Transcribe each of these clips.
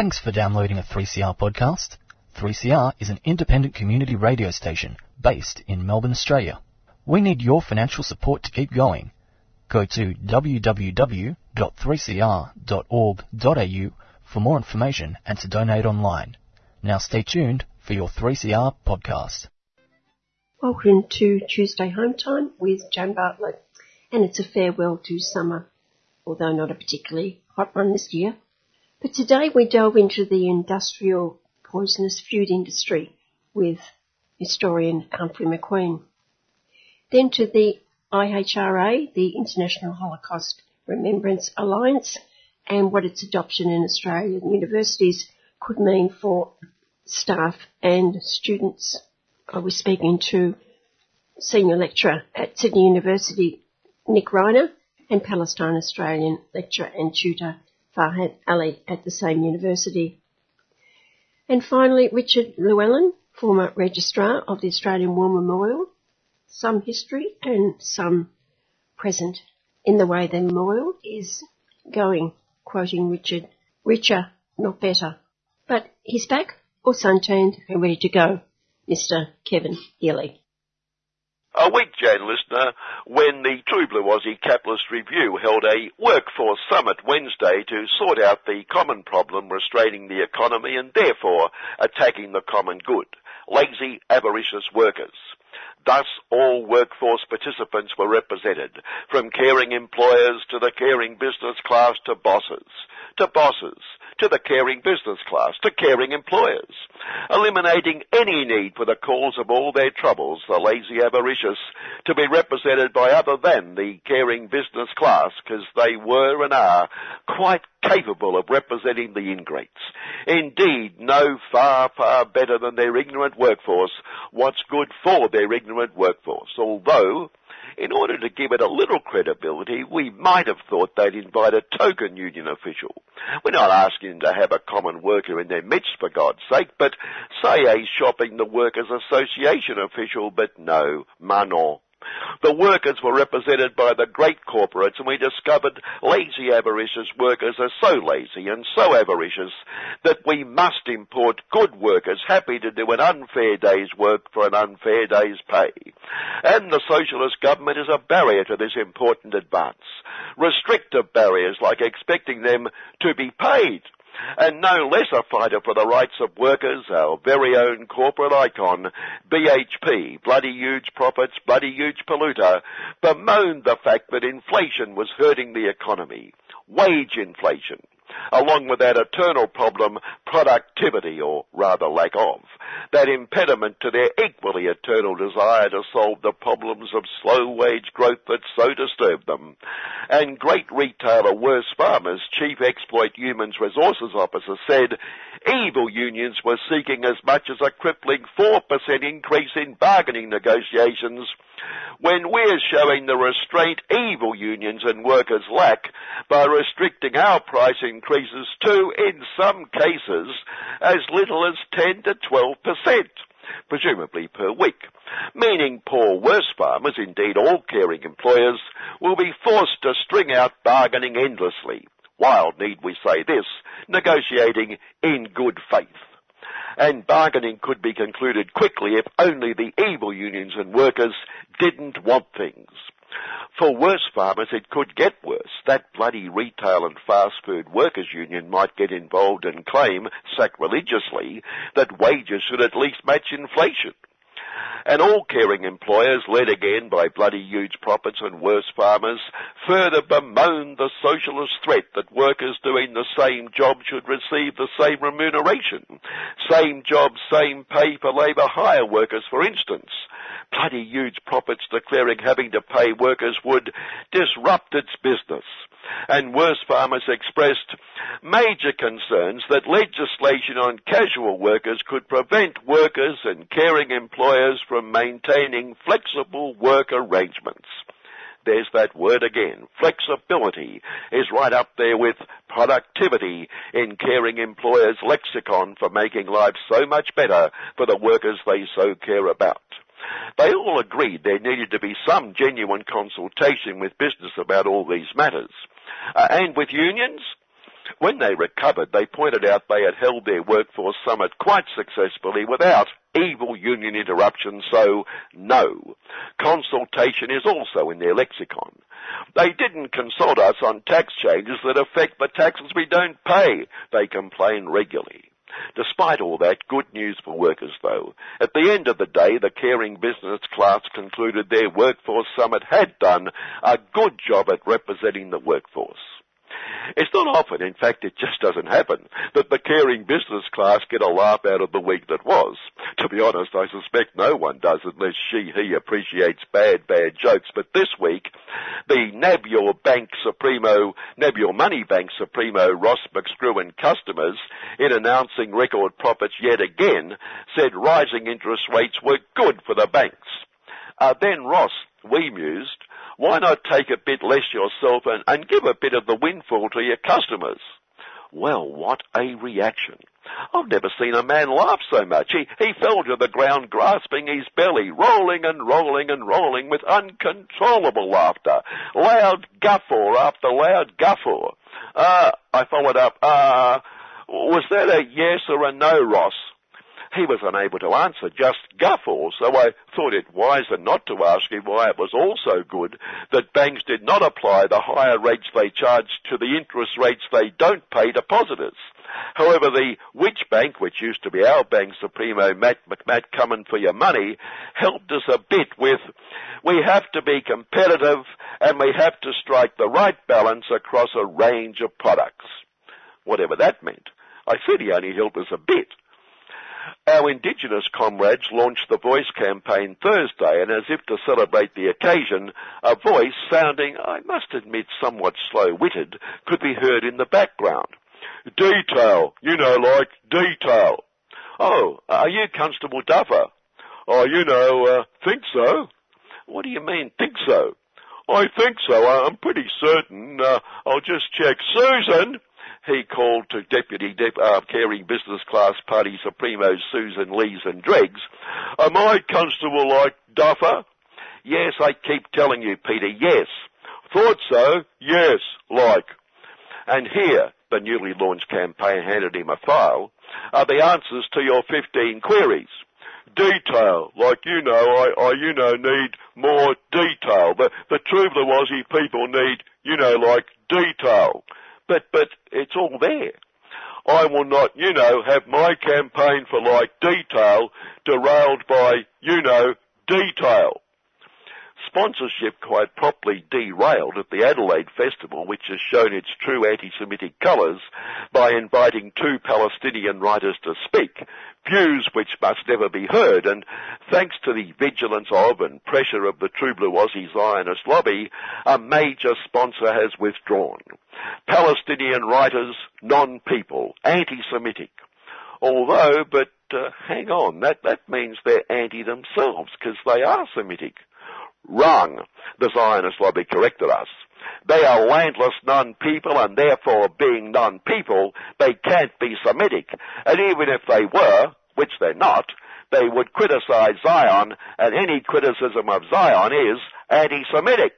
Thanks for downloading a 3CR podcast. 3CR is an independent community radio station based in Melbourne, Australia. We need your financial support to keep going. Go to www.3cr.org.au for more information and to donate online. Now stay tuned for your 3CR podcast. Welcome to Tuesday Home Time with Joan Bartlett, and it's a farewell to summer, although not a particularly hot one this year. But today we delve into the industrial poisonous food industry with historian Humphrey McQueen. Then to the IHRA, the International Holocaust Remembrance Alliance, and what its adoption in Australian universities could mean for staff and students. I was speaking to senior lecturer at Sydney University, Nick Riemer, and Palestine Australian lecturer and tutor Fahad Ali at the same university. And finally, Richard Llewellyn, former registrar of the Australian War Memorial, some history and some present in the way the memorial is going, quoting Richard, richer, not better. But he's back, all suntanned and ready to go, Mr. Kevin Healy. A week, Jan listener, uh, when the True Blue Aussie Capitalist Review held a workforce summit Wednesday to sort out the common problem restraining the economy and therefore attacking the common good, lazy, avaricious workers. Thus, all workforce participants were represented, from caring employers to the caring business class to bosses, to bosses, to the caring business class, to caring employers, eliminating any need for the cause of all their troubles, the lazy avaricious, to be represented by other than the caring business class, because they were and are quite capable of representing the ingrates. Indeed, know far, far better than their ignorant workforce what's good for their ignorant workforce, although in order to give it a little credibility, we might have thought they'd invite a token union official. We're not asking to have a common worker in their midst, for God's sake, but say a shopping the workers association official, but no, Manon. The workers were represented by the great corporates and we discovered lazy avaricious workers are so lazy and so avaricious that we must import good workers happy to do an unfair day's work for an unfair day's pay. And the socialist government is a barrier to this important advance. Restrictive barriers like expecting them to be paid and no less a fighter for the rights of workers, our very own corporate icon, BHP, bloody huge profits, bloody huge polluter, bemoaned the fact that inflation was hurting the economy. Wage inflation along with that eternal problem, productivity, or rather lack of, that impediment to their equally eternal desire to solve the problems of slow wage growth that so disturb them. And great retailer Wesfarmers chief exploit humans resources officer said evil unions were seeking as much as a crippling 4% increase in bargaining negotiations when we're showing the restraint evil unions and workers lack by restricting our price increases to, in some cases, as little as 10 to 12 percent presumably per week, meaning poor worse farmers, indeed all caring employers, will be forced to string out bargaining endlessly, while, need we say this, negotiating in good faith and bargaining could be concluded quickly if only the evil unions and workers didn't want things. For worse farmers, it could get worse. That bloody retail and fast food workers union might get involved and claim, sacrilegiously, that wages should at least match inflation and all caring employers, led again by bloody huge profits and worse farmers, further bemoan the socialist threat that workers doing the same job should receive the same remuneration. Same job, same pay for labour hire workers, for instance. Bloody huge profits declaring having to pay workers would disrupt its business and Wesfarmers expressed major concerns that legislation on casual workers could prevent workers and caring employers from maintaining flexible work arrangements. There's that word again. Flexibility is right up there with productivity in caring employers' lexicon for making life so much better for the workers they so care about. They all agreed there needed to be some genuine consultation with business about all these matters. Uh, and with unions, When they recovered, they pointed out they had held their workforce summit quite successfully without evil union interruption, so no. Consultation is also in their lexicon. They didn't consult us on tax changes that affect the taxes we don't pay, they complain regularly. Despite all that, good news for workers though. At the end of the day, the caring business class concluded their workforce summit had done a good job at representing the workforce. It's not often, in fact it just doesn't happen, that the caring business class get a laugh out of the week that was. To be honest, I suspect no one does unless she, he appreciates bad, bad jokes. But this week, the NAB Your Bank Supremo, NAB Your Money Bank Supremo, Ross McScrew and customers, in announcing record profits yet again, said rising interest rates were good for the banks. Uh, then Ross, we mused, why not take a bit less yourself and, and give a bit of the windfall to your customers? Well, what a reaction. I've never seen a man laugh so much. He, he fell to the ground grasping his belly, rolling and rolling and rolling with uncontrollable laughter. Loud guffaw after loud guffaw. Uh, I followed up, uh, was that a yes or a no, Ross? He was unable to answer, just guffaw, so I thought it wiser not to ask him why it was also good that banks did not apply the higher rates they charge to the interest rates they don't pay depositors. However, the Which Bank, which used to be our bank supremo, Matt McMatt coming for your money, helped us a bit with, we have to be competitive and we have to strike the right balance across a range of products. Whatever that meant. I said he only helped us a bit. Our Indigenous comrades launched the Voice campaign Thursday, and as if to celebrate the occasion, a voice sounding, I must admit, somewhat slow-witted, could be heard in the background. Detail, you know, like detail. Oh, are you Constable Duffer? Oh, you know, uh, think so. What do you mean, think so? I think so. I'm pretty certain. Uh, I'll just check. Susan! He called to Deputy Dep- uh, Caring Business Class Party Supremos Susan Lees and Dregs, Am I constable like Duffer? Yes, I keep telling you, Peter, yes. Thought so? Yes, like. And here, the newly launched campaign handed him a file, are the answers to your 15 queries. Detail, like you know, I, I you know, need more detail. The, the True Blue Aussie people need, you know, like detail. But, but it's all there. I will not, you know, have my campaign for like detail derailed by, you know, detail. Sponsorship quite properly derailed at the Adelaide Festival, which has shown its true anti-Semitic colours by inviting two Palestinian writers to speak, views which must never be heard, and thanks to the vigilance of and pressure of the True Blue Aussie Zionist lobby, a major sponsor has withdrawn. Palestinian writers, non-people, anti-Semitic. Although, but uh, hang on, that, that means they're anti themselves, because they are Semitic. Wrong. The Zionist lobby corrected us. They are landless non-people and therefore being non-people, they can't be Semitic. And even if they were, which they're not, they would criticize Zion and any criticism of Zion is anti-Semitic.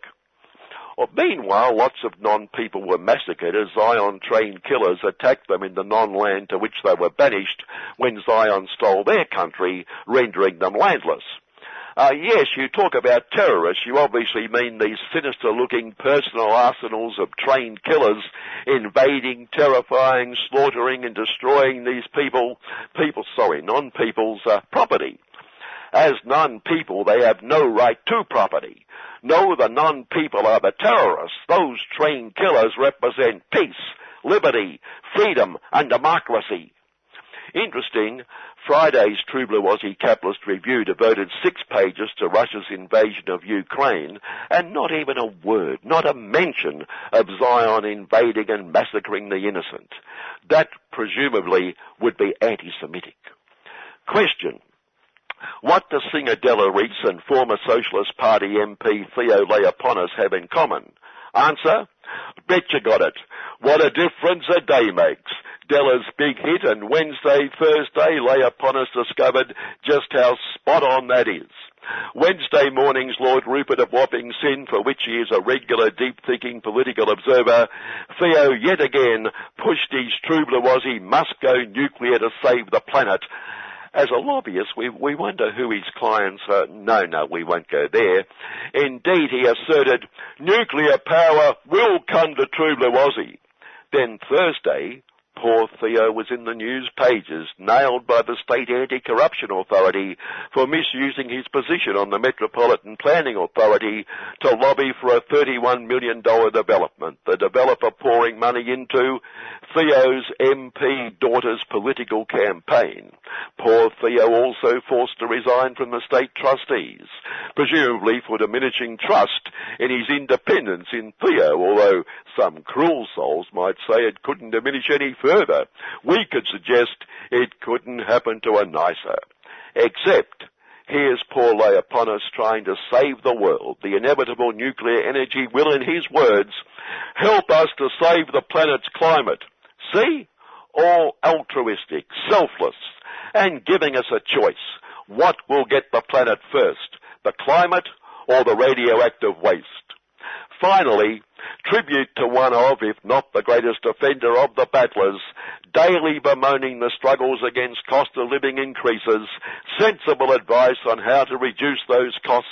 Well, meanwhile, lots of non-people were massacred as Zion-trained killers attacked them in the non-land to which they were banished when Zion stole their country, rendering them landless. Uh, yes, you talk about terrorists. You obviously mean these sinister-looking personal arsenals of trained killers invading, terrifying, slaughtering, and destroying these people, people, sorry, non-people's uh, property. As non-people, they have no right to property. No, the non-people are the terrorists. Those trained killers represent peace, liberty, freedom, and democracy. Interesting, Friday's Aussie Capitalist Review devoted six pages to Russia's invasion of Ukraine, and not even a word, not a mention of Zion invading and massacring the innocent. That presumably would be anti-Semitic. Question. What does Singer Della Reese and former Socialist Party MP Theo Theophanous have in common? Answer? Bet you got it. What a difference a day makes. Della's big hit and Wednesday, Thursday Theophanous discovered just how spot on that is. Wednesday morning's Lord Rupert of Wapping Sin, for which he is a regular deep-thinking political observer, Theo yet again pushed his true blue Aussie must go nuclear to save the planet. As a lobbyist, we, we wonder who his clients are. No, no, we won't go there. Indeed, he asserted, nuclear power will come to true blue Aussie. Then Thursday, Poor Theo was in the news pages, nailed by the State Anti-Corruption Authority for misusing his position on the Metropolitan Planning Authority to lobby for a $31 million development. The developer pouring money into Theo's MP daughter's political campaign. Poor Theo also forced to resign from the state trustees, presumably for diminishing trust in his independence in Theo, although some cruel souls might say it couldn't diminish any further. We could suggest it couldn't happen to a nicer. Except, here's Paul Theophanous trying to save the world. The inevitable nuclear energy will, in his words, help us to save the planet's climate. See? All altruistic, selfless, and giving us a choice. What will get the planet first? The climate or the radioactive waste? Finally, tribute to one of, if not the greatest offender of the battlers, daily bemoaning the struggles against cost of living increases, sensible advice on how to reduce those costs,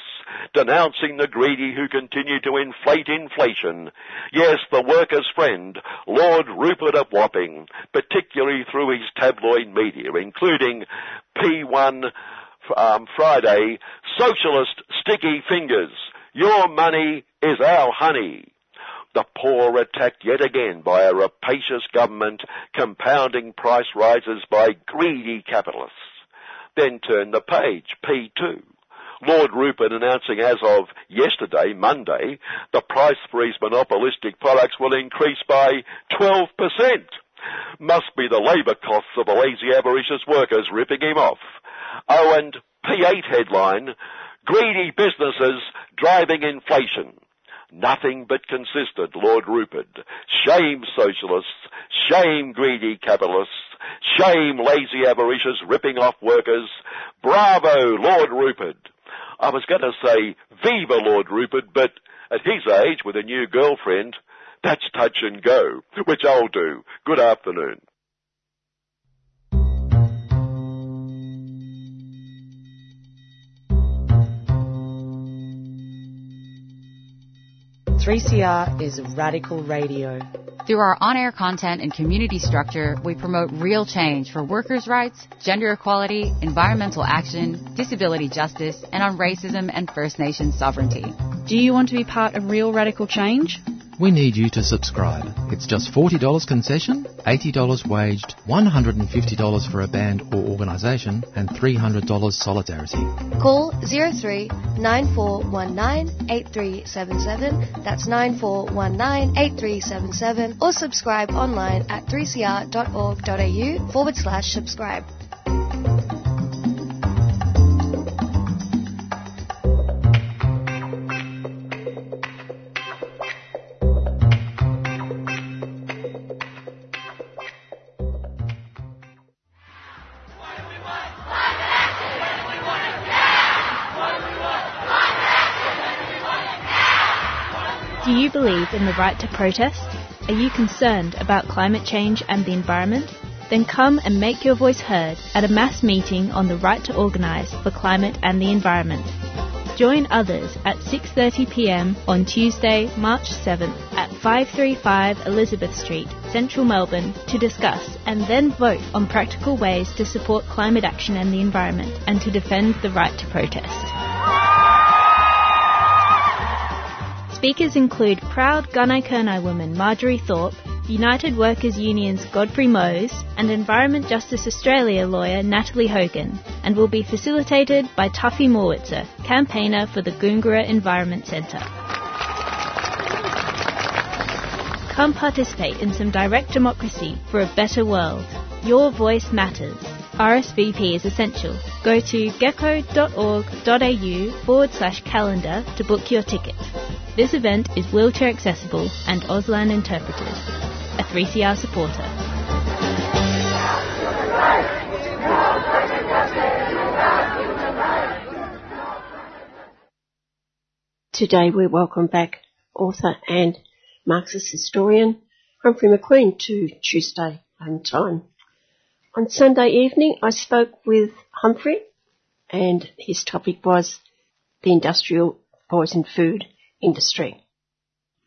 denouncing the greedy who continue to inflate inflation. Yes, the workers' friend, Lord Rupert of Wapping, particularly through his tabloid media, including P1 um, Friday, Socialist Sticky Fingers. Your money is our honey. The poor attacked yet again by a rapacious government, compounding price rises by greedy capitalists. Then turn the page, P2. Lord Rupert announcing as of yesterday, Monday, the price for his monopolistic products will increase by 12%. Must be the labour costs of the lazy avaricious workers ripping him off. Oh, and P8 headline, greedy businesses driving inflation. Nothing but consistent, Lord Rupert. Shame socialists, shame greedy capitalists, shame lazy avaricious ripping off workers. Bravo, Lord Rupert. I was going to say, Viva Lord Rupert, but at his age with a new girlfriend, that's touch and go, which I'll do. Good afternoon. 3CR is radical radio. Through our on-air content and community structure, we promote real change for workers' rights, gender equality, environmental action, disability justice, and on racism and First Nations sovereignty. Do you want to be part of real radical change? We need you to subscribe. It's just $40 concession, $80 waged, $150 for a band or organisation, and $300 solidarity. Call 03 9419 8377, that's 9419 8377, or subscribe online at 3cr.org.au forward slash subscribe. Believe in the right to protest? Are you concerned about climate change and the environment? Then come and make your voice heard at a mass meeting on the right to organise for climate and the environment. Join others at 6:30 p.m. on Tuesday, March 7th at 535 Elizabeth Street, Central Melbourne to discuss and then vote on practical ways to support climate action and the environment and to defend the right to protest. Speakers include proud Gunai Kurnai woman Marjorie Thorpe, United Workers Union's Godfrey Moase, and Environment Justice Australia lawyer Natalie Hogan, and will be facilitated by Tuffy Morwitzer, campaigner for the Goongerah Environment Centre. Come participate in some direct democracy for a better world. Your voice matters. RSVP is essential. Go to geco.org.au forward slash calendar to book your ticket. This event is wheelchair accessible and Auslan interpreted. A 3CR supporter. Today we welcome back author and Marxist historian Humphrey McQueen to Tuesday home time. On Sunday evening I spoke with Humphrey and his topic was the industrial poison food industry.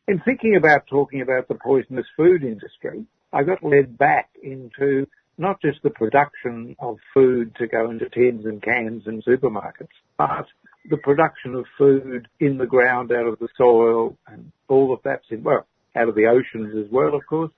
In thinking about talking about the poisonous food industry, I got led back into not just the production of food to go into tins and cans in supermarkets, but the production of food in the ground out of the soil and all of that's in, well, out of the oceans as well, of course.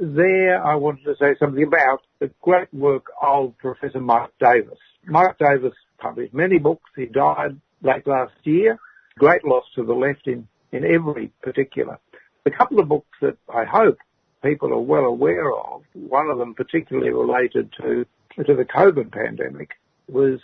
There I wanted to say something about the great work of Professor Mike Davis. Mike Davis published many books. He died late last year. Great loss to the left in, in every particular. A couple of books that I hope people are well aware of, one of them particularly related to, to the COVID pandemic, was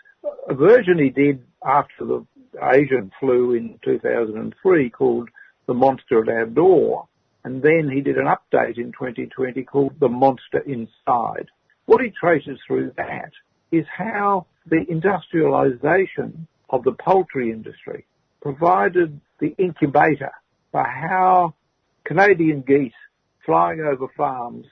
a version he did after the Asian flu in 2003 called The Monster at Our Door. And then he did an update in 2020 called The Monster Inside. What he traces through that is how the industrialization of the poultry industry provided the incubator for how Canadian geese flying over farms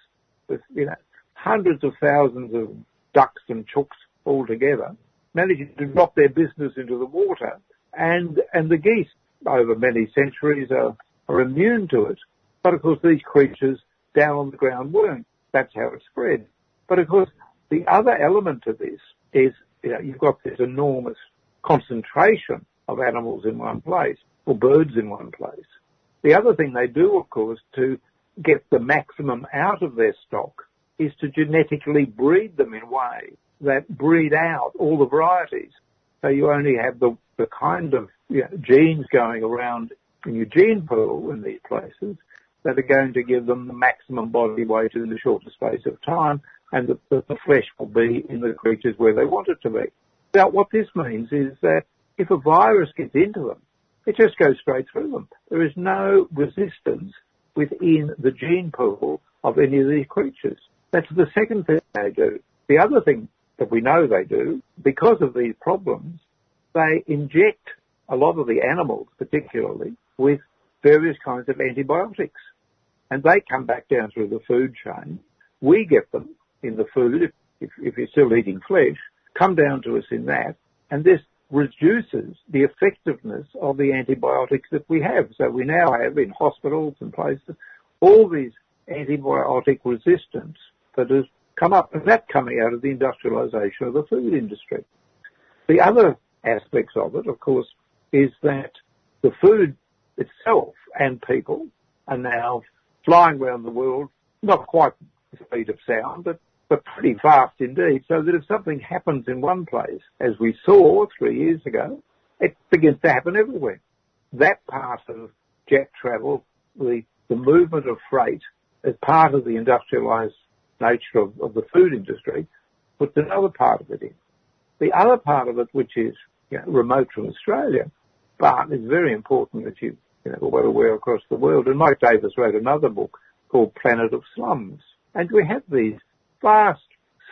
with, you know, hundreds of thousands of ducks and chooks all together, managing to drop their business into the water and, and the geese over many centuries are, are immune to it. But of course these creatures down on the ground weren't. That's how it spread. But of course the other element of this is, you know, you've got this enormous concentration of animals in one place or birds in one place. The other thing they do, of course, to get the maximum out of their stock is to genetically breed them in ways that breed out all the varieties. So you only have the, the kind of you know, genes going around in your gene pool in these places that are going to give them the maximum body weight in the shortest space of time and the, the, flesh will be in the creatures where they want it to be. Now what this means is that if a virus gets into them, it just goes straight through them. There is no resistance within the gene pool of any of these creatures. That's the second thing they do. The other thing that we know they do, because of these problems, they inject a lot of the animals, particularly, with various kinds of antibiotics. And they come back down through the food chain. We get them in the food, if, if, you're still eating flesh, come down to us in that. And this reduces the effectiveness of the antibiotics that we have. So we now have in hospitals and places all these antibiotic resistance that has come up, and that's coming out of the industrialization of the food industry. The other aspects of it, of course, is that the food itself and people are now flying around the world, not quite the speed of sound, but but pretty fast indeed, so that if something happens in one place, as we saw three years ago, it begins to happen everywhere. That part of jet travel, the, the movement of freight, as part of the industrialized nature of, of the food industry, puts another part of it in. The other part of it, which is you know, remote from Australia, but is very important that you, you know, aware across the world. And Mike Davis wrote another book called Planet of Slums. And we have these vast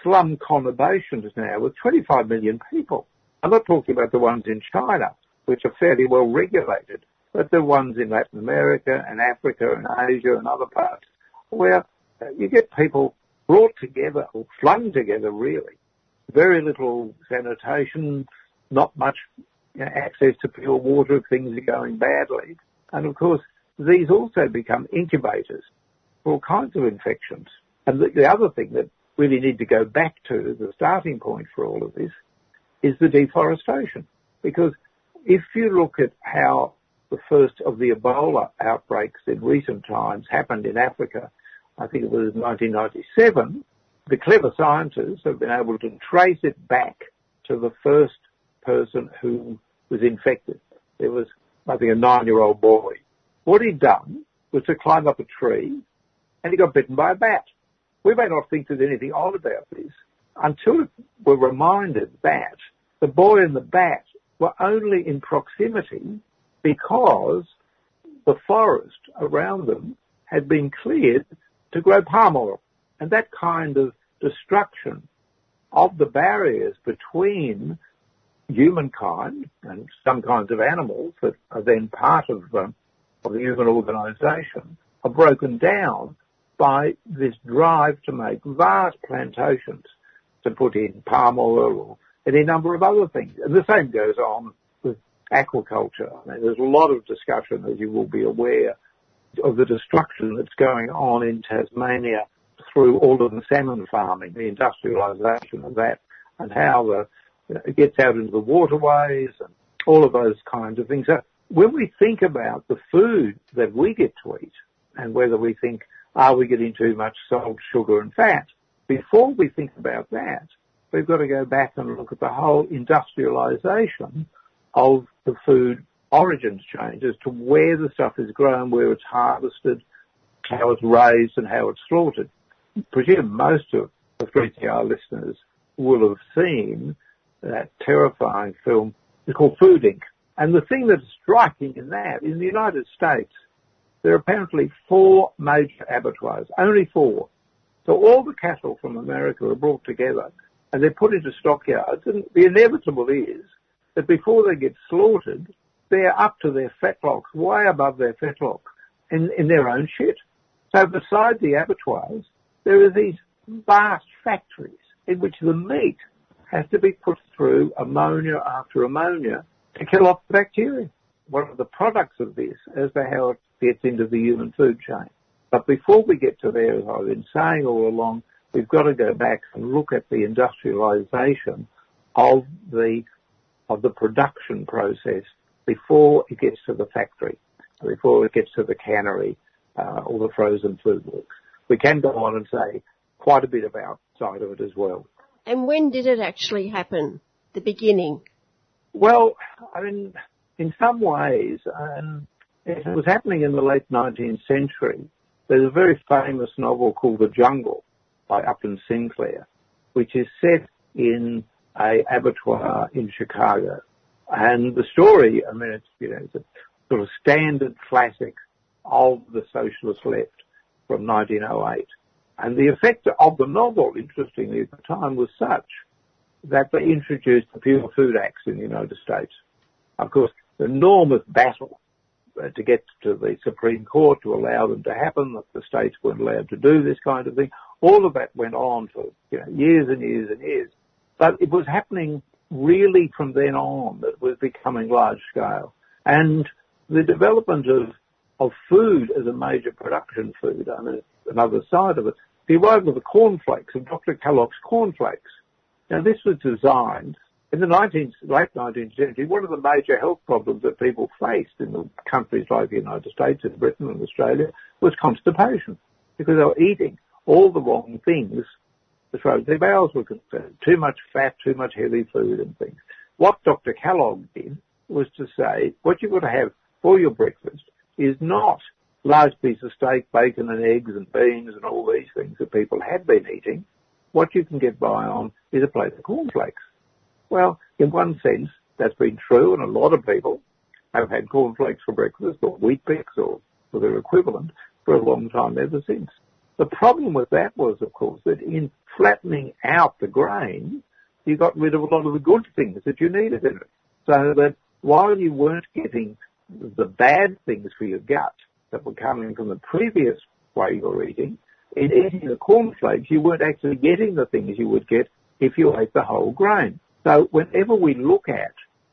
slum conurbations now with 25 million people. I'm not talking about the ones in China, which are fairly well regulated, but the ones in Latin America and Africa and Asia and other parts where uh, you get people brought together or flung together really. Very little sanitation, not much you know, access to pure water if things are going badly. And of course, these also become incubators for all kinds of infections. And the, the other thing that really need to go back to, the starting point for all of this, is the deforestation. Because if you look at how the first of the Ebola outbreaks in recent times happened in Africa, I think it was 1997, the clever scientists have been able to trace it back to the first person who was infected. It was, I think, a nine-year-old boy. What he'd done was to climb up a tree and he got bitten by a bat we may not think there's anything odd about this until we're reminded that the boy and the bat were only in proximity because the forest around them had been cleared to grow palm oil. And that kind of destruction of the barriers between humankind and some kinds of animals that are then part of, um, of the human organisation are broken down by this drive to make vast plantations to put in palm oil or any number of other things. And the same goes on with aquaculture. I mean, there's a lot of discussion, as you will be aware, of the destruction that's going on in Tasmania through all of the salmon farming, the industrialisation of that, and how the, you know, it gets out into the waterways and all of those kinds of things. So when we think about the food that we get to eat and whether we think, are we getting too much salt, sugar and fat? Before we think about that, we've got to go back and look at the whole industrialisation of the food origins change as to where the stuff is grown, where it's harvested, how it's raised and how it's slaughtered. I presume most of the 3CR listeners will have seen that terrifying film. It's called Food Inc. And the thing that's striking in that, in the United States, there are apparently four major abattoirs, only four. So all the cattle from America are brought together and they're put into stockyards and the inevitable is that before they get slaughtered, they're up to their fetlocks, way above their fetlock in, in their own shit. So beside the abattoirs, there are these vast factories in which the meat has to be put through ammonia after ammonia to kill off the bacteria. One of the products of this is how it gets into the human food chain. But before we get to there, as I've been saying all along, we've got to go back and look at the industrialization of the of the production process before it gets to the factory, before it gets to the cannery uh, or the frozen food works. We can go on and say quite a bit about side of it as well. And when did it actually happen? The beginning? Well, I mean, in some ways, um, it was happening in the late 19th century. There's a very famous novel called The Jungle by Upton Sinclair, which is set in a abattoir in Chicago. And the story, I mean, it's, you know, it's a sort of standard classic of the socialist left from 1908. And the effect of the novel, interestingly, at the time was such that they introduced the Pure Food Acts in the United States. Of course, the enormous battle uh, to get to the Supreme Court to allow them to happen, that the states weren't allowed to do this kind of thing. All of that went on for you know, years and years and years. But it was happening really from then on that was becoming large scale. And the development of, of food as a major production food, I mean, another side of it, the arrival of the cornflakes, of Dr. Kellogg's cornflakes. Now this was designed in the 19th, late 19th century, one of the major health problems that people faced in the countries like the United States and Britain and Australia was constipation because they were eating all the wrong things as far as their bowels were concerned. Too much fat, too much heavy food and things. What Dr. Kellogg did was to say, what you've got to have for your breakfast is not large piece of steak, bacon and eggs and beans and all these things that people had been eating. What you can get by on is a plate of cornflakes. Well, in one sense, that's been true and a lot of people have had cornflakes for breakfast or Weet-Bix or, or their equivalent for a long time ever since. The problem with that was, of course, that in flattening out the grain, you got rid of a lot of the good things that you needed in it. So that while you weren't getting the bad things for your gut that were coming from the previous way you were eating, in eating the cornflakes, you weren't actually getting the things you would get if you ate the whole grain. So whenever we look at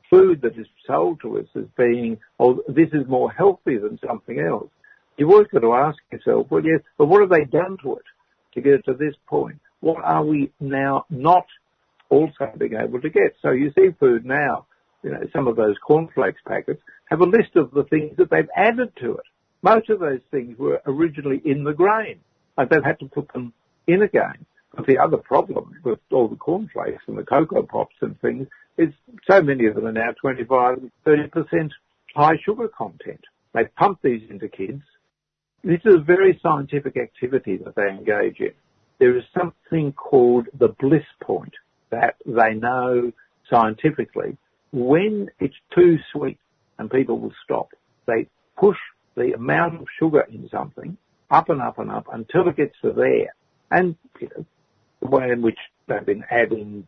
food that is sold to us as being, oh, this is more healthy than something else, You've always got to ask yourself, well, yes, but what have they done to it to get it to this point? What are we now not also being able to get? So you see food now, you know, some of those cornflakes packets have a list of the things that they've added to it. Most of those things were originally in the grain, and they've had to put them in again. But the other problem with all the cornflakes and the cocoa pops and things is so many of them are now 25, 30% high sugar content. They pump these into kids this is a very scientific activity that they engage in. There is something called the bliss point that they know scientifically, when it's too sweet and people will stop, they push the amount of sugar in something up and up and up until it gets to there. And you know, the way in which they've been adding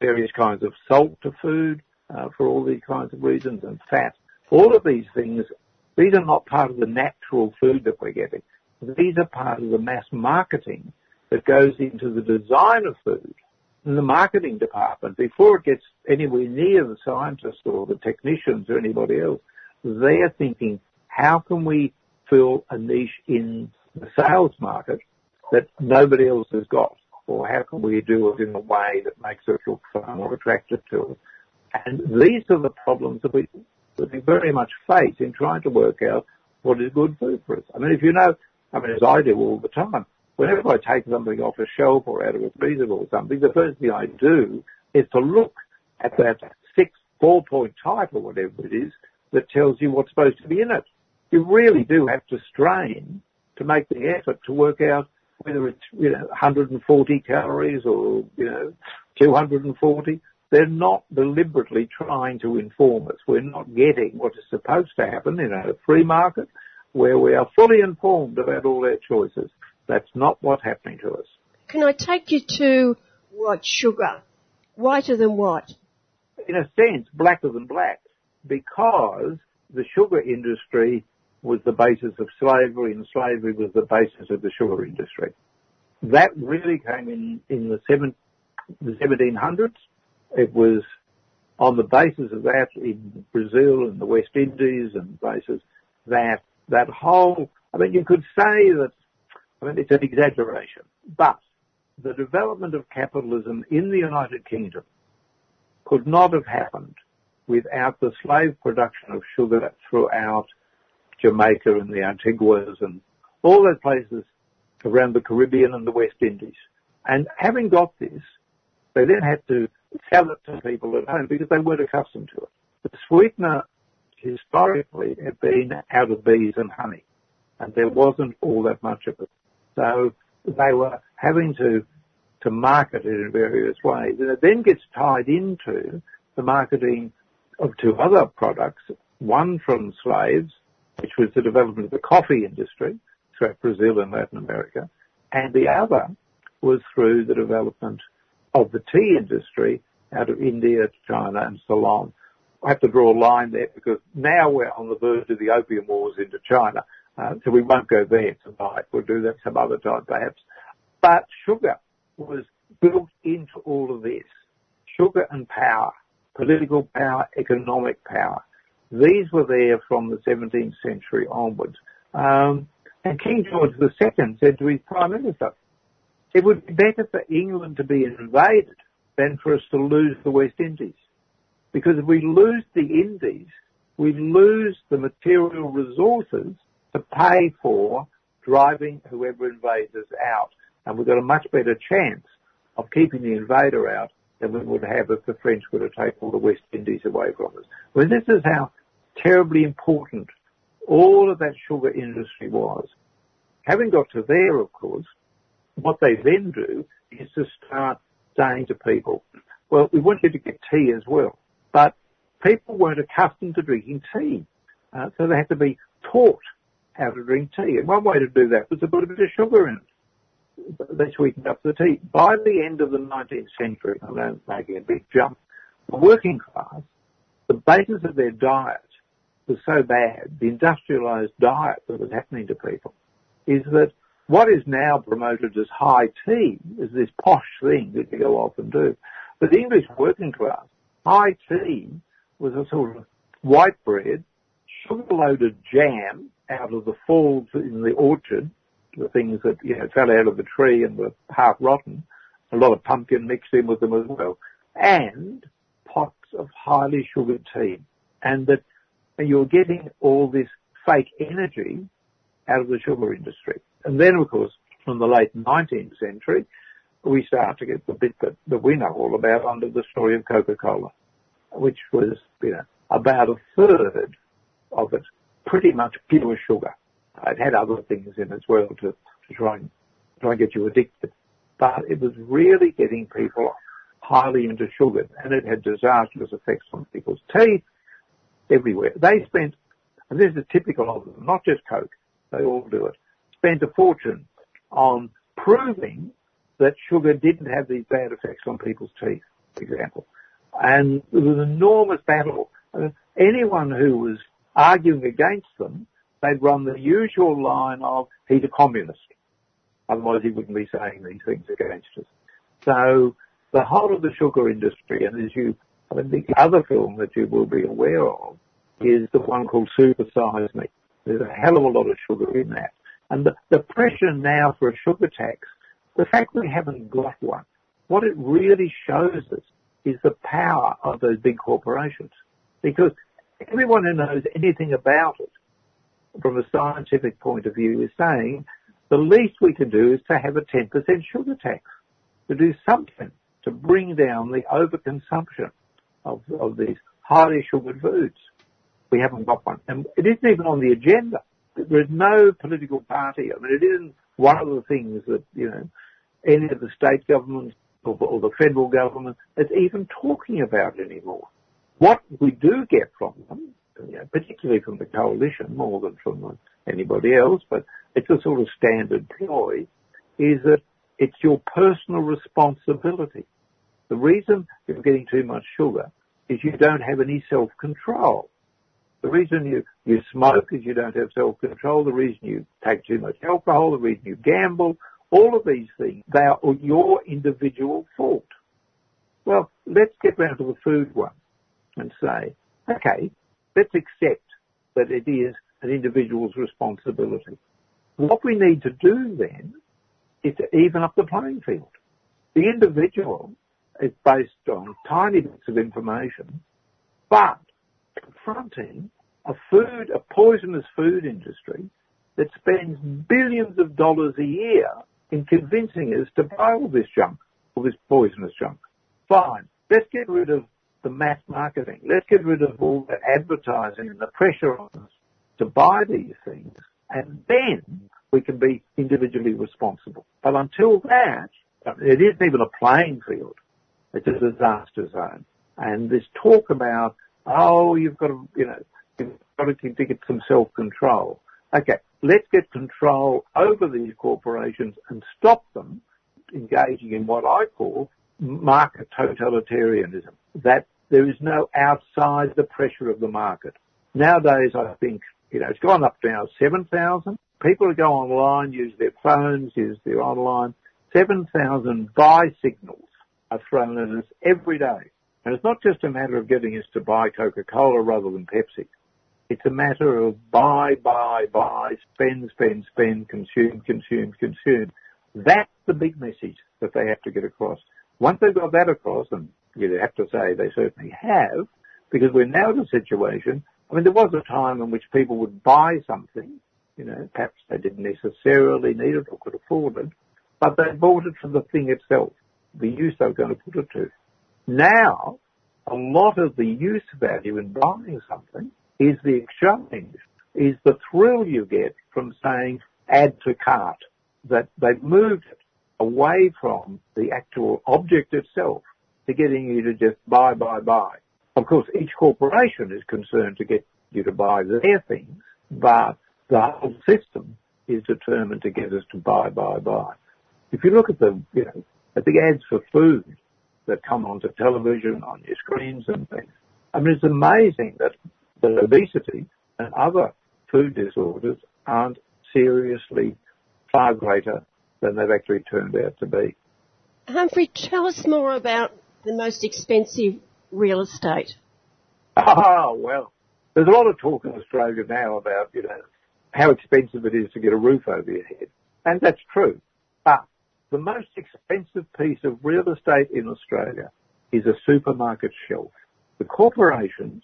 various kinds of salt to food uh, for all these kinds of reasons and fat. All of these things, these are not part of the natural food that we're getting. These are part of the mass marketing that goes into the design of food in the marketing department before it gets anywhere near the scientists or the technicians or anybody else. They're thinking, how can we fill a niche in the sales market that nobody else has got? Or how can we do it in a way that makes it look far more attractive to us? And these are the problems that we, very much face in trying to work out what is good food for us. I mean, if you know, I mean, as I do all the time, whenever I take something off a shelf or out of a freezer or something, the first thing I do is to look at that six four-point type or whatever it is that tells you what's supposed to be in it. You really do have to strain to make the effort to work out whether it's, you know, 140 calories or, you know, 240. They're not deliberately trying to inform us. We're not getting what is supposed to happen in a free market where we are fully informed about all our choices. That's not what's happening to us. Can I take you to white sugar? Whiter than white? In a sense, blacker than black because the sugar industry was the basis of slavery and slavery was the basis of the sugar industry. That really came in, in the, seven, the 1700s. It was on the basis of that in Brazil and the West Indies and places that that whole, I mean, you could say that, I mean, it's an exaggeration, but the development of capitalism in the United Kingdom could not have happened without the slave production of sugar throughout Jamaica and the Antiguas and all those places around the Caribbean and the West Indies. And having got this, they then had to sell it to people at home because they weren't accustomed to it. The sweetener historically had been out of bees and honey, and there wasn't all that much of it. So they were having to to market it in various ways, and it then gets tied into the marketing of two other products. One from slaves, which was the development of the coffee industry throughout Brazil and Latin America, and the other was through the development of the tea industry out of India, China, and Ceylon. I have to draw a line there because now we're on the verge of the opium wars into China, uh, so we won't go there tonight. We'll do that some other time perhaps. But sugar was built into all of this. Sugar and power, political power, economic power. These were there from the 17th century onwards. Um, and King George II said to his Prime Minister, it would be better for England to be invaded than for us to lose the West Indies. Because if we lose the Indies, we lose the material resources to pay for driving whoever invades us out. And we've got a much better chance of keeping the invader out than we would have if the French were to take all the West Indies away from us. Well, this is how terribly important all of that sugar industry was. Having got to there, of course, what they then do is to start saying to people, well, we want you to get tea as well. But people weren't accustomed to drinking tea. Uh, so they had to be taught how to drink tea. And one way to do that was to put a bit of sugar in it. They sweetened up the tea. By the end of the 19th century, I'm making a big jump, the working class, the basis of their diet was so bad, the industrialized diet that was happening to people, is that what is now promoted as high tea is this posh thing that you go off and do. But the English working class, high tea was a sort of white bread, sugar-loaded jam out of the falls in the orchard, the things that, you know, fell out of the tree and were half rotten, a lot of pumpkin mixed in with them as well, and pots of highly sugared tea. And that you're getting all this fake energy out of the sugar industry. And then, of course, from the late 19th century, we start to get the bit that, that we know all about under the story of Coca-Cola, which was, you know, about a third of it pretty much pure sugar. It had other things in as well to, to try and try and get you addicted. But it was really getting people highly into sugar and it had disastrous effects on people's teeth everywhere. They spent, and this is typical of them, not just Coke, they all do it, spent a fortune on proving that sugar didn't have these bad effects on people's teeth, for example. And there was an enormous battle. anyone who was arguing against them, they'd run the usual line of, he's a communist. Otherwise he wouldn't be saying these things against us. So the whole of the sugar industry, and as you, I mean, the other film that you will be aware of is the one called Super Size Me. There's a hell of a lot of sugar in that. And the, the pressure now for a sugar tax, the fact we haven't got one, what it really shows us is the power of those big corporations. Because everyone who knows anything about it from a scientific point of view is saying the least we can do is to have a 10% sugar tax, to do something to bring down the overconsumption of, these highly sugared foods. We haven't got one. And it isn't even on the agenda. There is no political party. I mean, it isn't one of the things that, you know, any of the state governments or, or the federal government is even talking about anymore. What we do get from them, you know, particularly from the coalition more than from anybody else, but it's a sort of standard ploy, is that it's your personal responsibility. The reason you're getting too much sugar is you don't have any self-control. The reason you, you smoke is you don't have self-control. The reason you take too much alcohol, the reason you gamble, all of these things, they are your individual fault. Well, let's get round to the food one and say, okay, let's accept that it is an individual's responsibility. What we need to do then is to even up the playing field. The individual is based on tiny bits of information, but confronting a food, a poisonous food industry that spends billions of dollars a year in convincing us to buy all this junk, all this poisonous junk. Fine. Let's get rid of the mass marketing. Let's get rid of all the advertising and the pressure on us to buy these things. And then we can be individually responsible. But until that, it isn't even a playing field. It's a disaster zone. And this talk about, oh, you've got to, you know, you've got to, get some self-control. Okay, let's get control over these corporations and stop them engaging in what I call market totalitarianism. That there is no outside the pressure of the market. Nowadays, I think, you know, it's gone up now 7,000. People who go online, use their phones, use their online. 7,000 buy signals are thrown at us every day. And it's not just a matter of getting us to buy Coca-Cola rather than Pepsi. It's a matter of buy, buy, buy, spend, spend, spend, consume, consume, consume. That's the big message that they have to get across. Once they've got that across, and you have to say they certainly have, because we're now in a situation, I mean, there was a time in which people would buy something, you know, perhaps they didn't necessarily need it or could afford it, but they bought it for the thing itself, the use they were going to put it to. Now, a lot of the use value in buying something is the exchange, is the thrill you get from saying add to cart, that they've moved it away from the actual object itself to getting you to just buy, buy, buy. Of course, each corporation is concerned to get you to buy their things, but the whole system is determined to get us to buy, buy, buy. If you look at the, you know, at the ads for food that come onto television, on your screens and things, I mean, it's amazing that, that obesity and other food disorders aren't seriously far greater than they've actually turned out to be. Humphrey, tell us more about the most expensive real estate. Oh, well, there's a lot of talk in Australia now about, you know, how expensive it is to get a roof over your head. And that's true. But the most expensive piece of real estate in Australia is a supermarket shelf. The corporations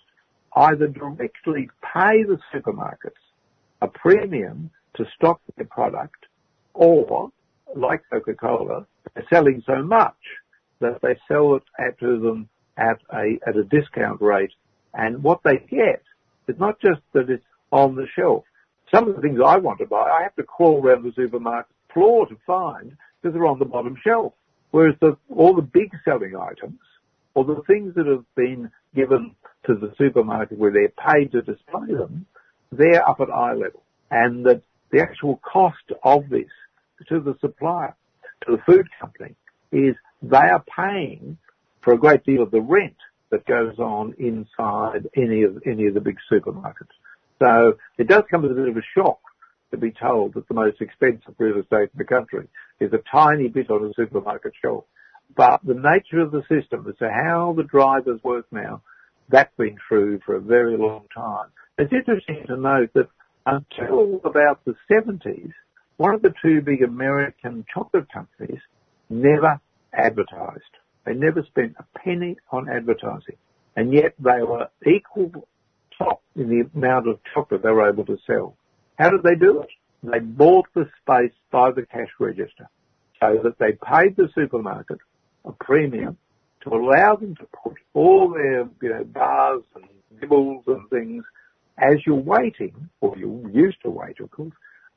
either directly pay the supermarkets a premium to stock their product or, like Coca-Cola, they're selling so much that they sell it to them at a, at a discount rate. And what they get is not just that it's on the shelf. Some of the things I want to buy, I have to crawl around the supermarket floor to find because they're on the bottom shelf. Whereas the, all the big selling items, or the things that have been given to the supermarket where they're paid to display them, they're up at eye level. And that the actual cost of this to the supplier, to the food company, is they are paying for a great deal of the rent that goes on inside any of any of the big supermarkets. So it does come as a bit of a shock to be told that the most expensive real estate in the country is a tiny bit on a supermarket shelf. But the nature of the system as to how the drivers work now, that's been true for a very long time. It's interesting to note that until about the 70s, one of the two big American chocolate companies never advertised. They never spent a penny on advertising. And yet they were equal top in the amount of chocolate they were able to sell. How did they do it? They bought the space by the cash register so that they paid the supermarket a premium to allow them to put all their, you know, bars and nibbles and things as you're waiting, or you used to wait, of course,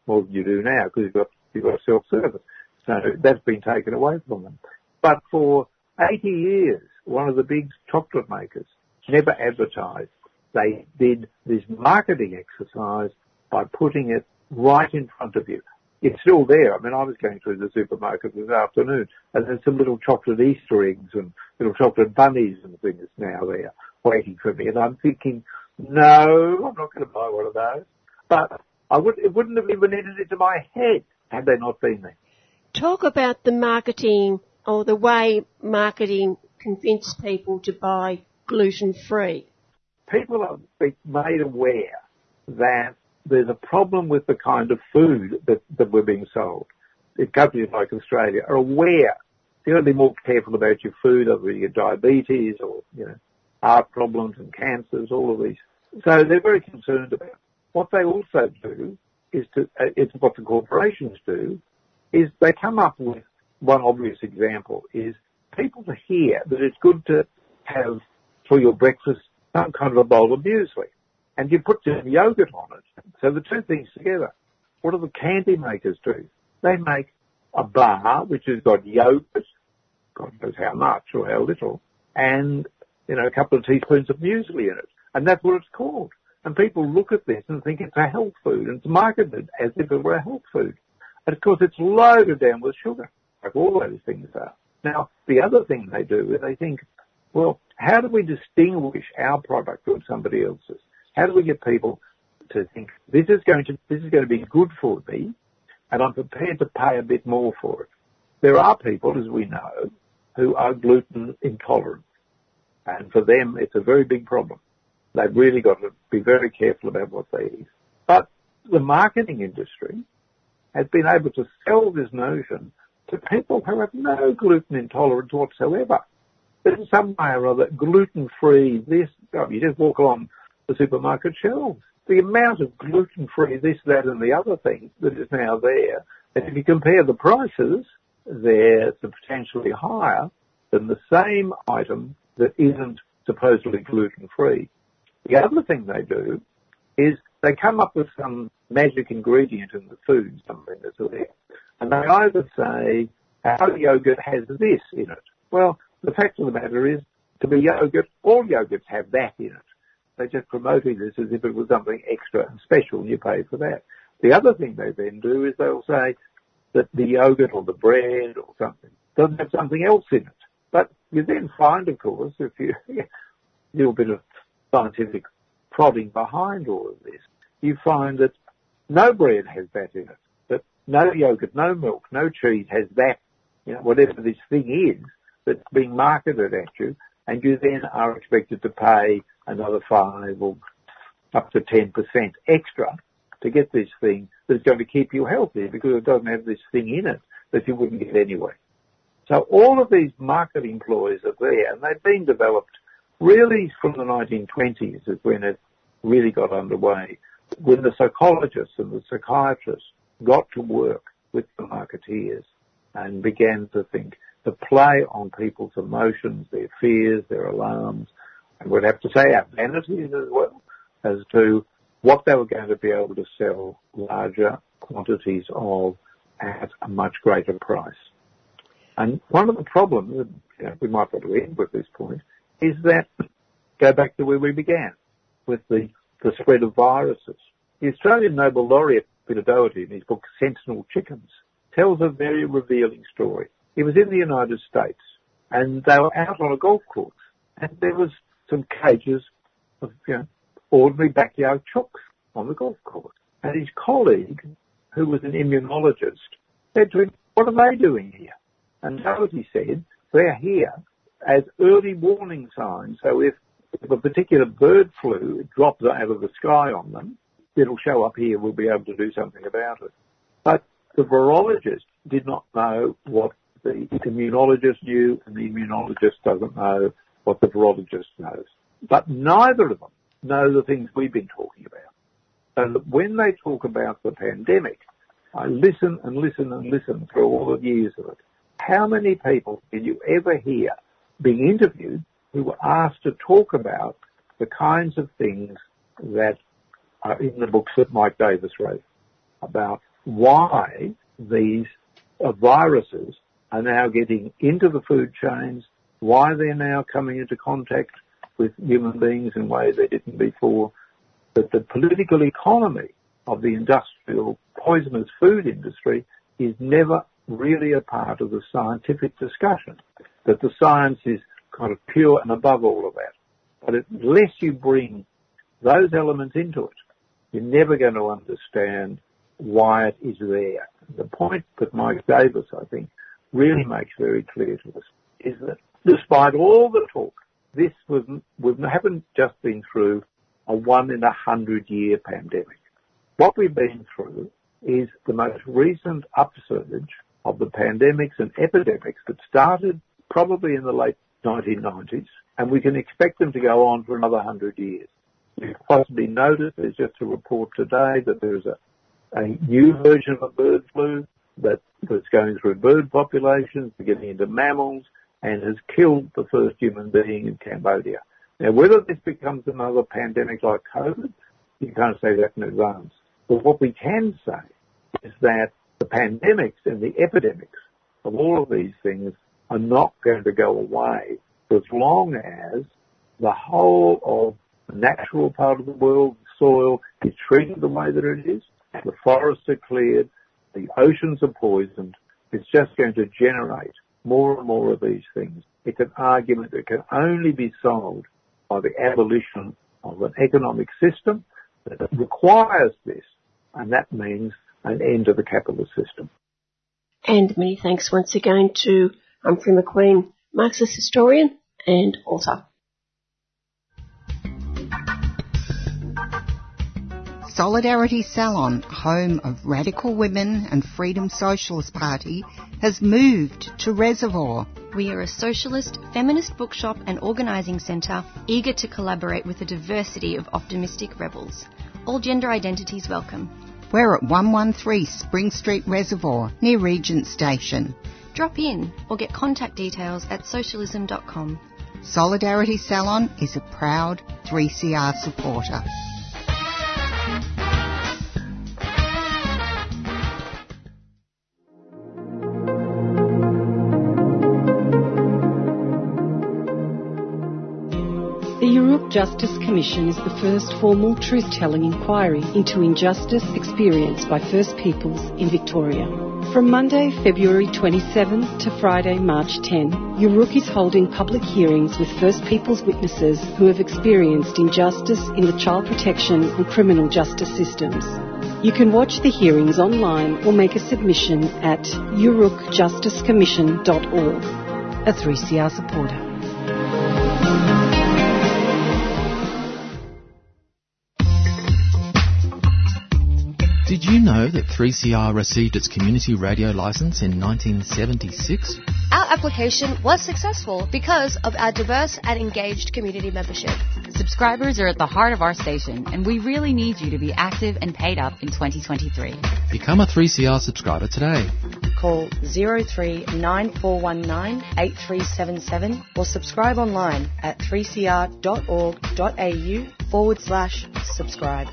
than you do now because you've got, you've got self-service. So that's been taken away from them. But for 80 years, one of the big chocolate makers never advertised. They did this marketing exercise by putting it right in front of you. It's still there. I mean, I was going through the supermarket this afternoon and there's some little chocolate Easter eggs and little chocolate bunnies and things now there waiting for me. And I'm thinking, no, I'm not going to buy one of those. But I would, it wouldn't have even entered into my head had they not been there. Talk about the marketing or the way marketing convinced people to buy gluten free. People are made aware that there's a problem with the kind of food that, that we're being sold. Countries like Australia are aware. You got to be more careful about your food, other you get diabetes or, you know, heart problems and cancers, all of these. So they're very concerned about. What they also do is to, uh, it's what the corporations do, is they come up with one obvious example is people to hear that it's good to have for your breakfast some kind of a bowl of muesli and you put some yogurt on it. So the two things together. What do the candy makers do? They make a bar which has got yogurt, God knows how much or how little, and you know a couple of teaspoons of muesli in it, and that's what it's called. And people look at this and think it's a health food, and it's marketed as if it were a health food. And of course, it's loaded down with sugar, like all those things are. Now, the other thing they do is they think, well, how do we distinguish our product from somebody else's? How do we get people to think this is going to this is going to be good for me, and I'm prepared to pay a bit more for it? There are people, as we know, who are gluten intolerant, and for them it's a very big problem. They've really got to be very careful about what they eat. But the marketing industry has been able to sell this notion to people who have no gluten intolerance whatsoever. But in some way or other gluten-free this, oh, you just walk along the supermarket shelves. The amount of gluten-free this, that and the other thing that is now there, and if you compare the prices, they're substantially higher than the same item that isn't supposedly gluten-free. The other thing they do is they come up with some magic ingredient in the food, something that's there, and they either say, our yogurt has this in it. Well, the fact of the matter is, to be yogurt, all yogurts have that in it. They're just promoting this as if it was something extra and special and you pay for that. The other thing they then do is they'll say that the yogurt or the bread or something doesn't have something else in it. But you then find, of course, if you do a bit of scientific prodding behind all of this, you find that no bread has that in it. That no yogurt, no milk, no cheese has that, you know, whatever this thing is that's being marketed at you, and you then are expected to pay another five or up to 10% extra to get this thing that's going to keep you healthy because it doesn't have this thing in it that you wouldn't get anyway. So all of these marketing ploys are there and they've been developed really from the 1920s is when it really got underway, when the psychologists and the psychiatrists got to work with the marketeers and began to think to play on people's emotions, their fears, their alarms, and we'd have to say our vanities as well as to what they were going to be able to sell larger quantities of at a much greater price. And one of the problems, you know, we might want to end with this point, is that go back to where we began with the, the spread of viruses. The Australian Nobel laureate Peter Doherty in his book Sentinel Chickens tells a very revealing story. He was in the United States and they were out on a golf course and there was some cages of you know, ordinary backyard chooks on the golf course. And his colleague, who was an immunologist, said to him, what are they doing here? And Doherty said, they're here as early warning signs. So if, if a particular bird flu drops out of the sky on them, it'll show up here. We'll be able to do something about it. But the virologist did not know what the immunologist knew, and the immunologist doesn't know what the virologist knows. But neither of them know the things we've been talking about. And when they talk about the pandemic, I listen and listen and listen through all the years of it. How many people did you ever hear being interviewed who were asked to talk about the kinds of things that are in the books that Mike Davis wrote about why these viruses are now getting into the food chains, why they're now coming into contact with human beings in ways they didn't before, that the political economy of the industrial poisonous food industry is never really a part of the scientific discussion, that the science is kind of pure and above all of that. But unless you bring those elements into it, you're never going to understand why it is there. The point that Mike Davis, I think, really makes very clear to us is that despite all the talk, this was, we haven't just been through a one in a hundred year pandemic. What we've been through is the most recent upsurge of the pandemics and epidemics that started probably in the late 1990s, and we can expect them to go on for another 100 years. You've possibly noticed there's just a report today that there's a, a new version of bird flu that, that's going through bird populations, getting into mammals, and has killed the first human being in Cambodia. Now, whether this becomes another pandemic like COVID, you can't say that in advance. But what we can say is that the pandemics and the epidemics of all of these things are not going to go away as long as the whole of the natural part of the world, the soil, is treated the way that it is, the forests are cleared, the oceans are poisoned, it's just going to generate more and more of these things. It's an argument that can only be solved by the abolition of an economic system that requires this, and that means an end to the capitalist system. And many thanks once again to Humphrey McQueen, Marxist historian and author. Solidarity Salon, home of Radical Women and Freedom Socialist Party, has moved to Reservoir. We are a socialist, feminist bookshop and organising centre eager to collaborate with a diversity of optimistic rebels. All gender identities welcome. We're at 113 Spring Street Reservoir, near Regent Station. Drop in or get contact details at socialism.com. Solidarity Salon is a proud 3CR supporter. Justice Commission is the first formal truth-telling inquiry into injustice experienced by First Peoples in Victoria. From Monday, February 27 to Friday, March 10, Yoorrook is holding public hearings with First Peoples witnesses who have experienced injustice in the child protection and criminal justice systems. You can watch the hearings online or make a submission at yoorrookjusticecommission.org. A 3CR supporter. Did you know that 3CR received its community radio license in 1976? Our application was successful because of our diverse and engaged community membership. Subscribers are at the heart of our station, and we really need you to be active and paid up in 2023. Become a 3CR subscriber today. Call 0394198377 or subscribe online at 3cr.org.au forward slash subscribe.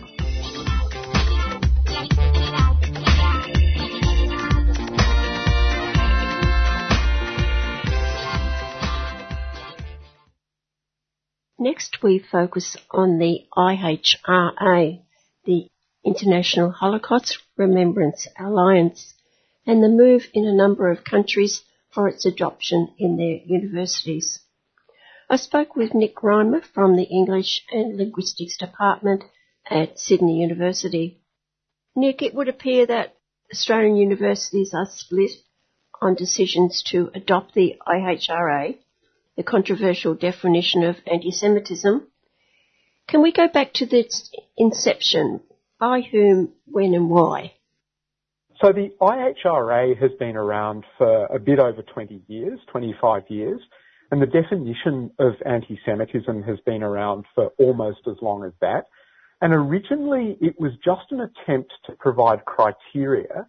Next, we focus on the IHRA, the International Holocaust Remembrance Alliance, and the move in a number of countries for its adoption in their universities. I spoke with Nick Riemer from the English and Linguistics Department at Sydney University. Nick, it would appear that Australian universities are split on decisions to adopt the IHRA the controversial definition of anti-Semitism. Can we go back to its inception? By whom, when and why? So the IHRA has been around for a bit over 20 years, 25 years, and the definition of anti-Semitism has been around for almost as long as that. And originally it was just an attempt to provide criteria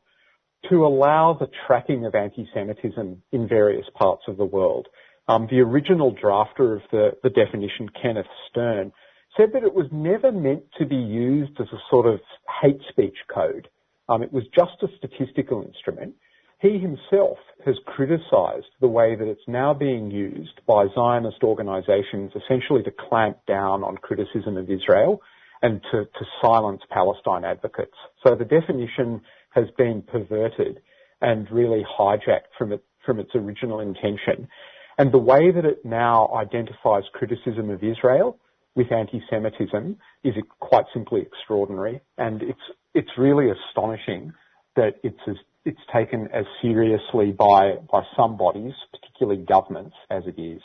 to allow the tracking of anti-Semitism in various parts of the world. Um, the original drafter of the, the definition, Kenneth Stern, said that it was never meant to be used as a sort of hate speech code. Um, it was just a statistical instrument. He himself has criticised the way that it's now being used by Zionist organisations essentially to clamp down on criticism of Israel and to, to silence Palestine advocates. So the definition has been perverted and really hijacked from, it, from its original intention. And the way that it now identifies criticism of Israel with anti-Semitism is quite simply extraordinary. And it's, it's really astonishing that it's as, it's taken as seriously by, by some bodies, particularly governments, as it is.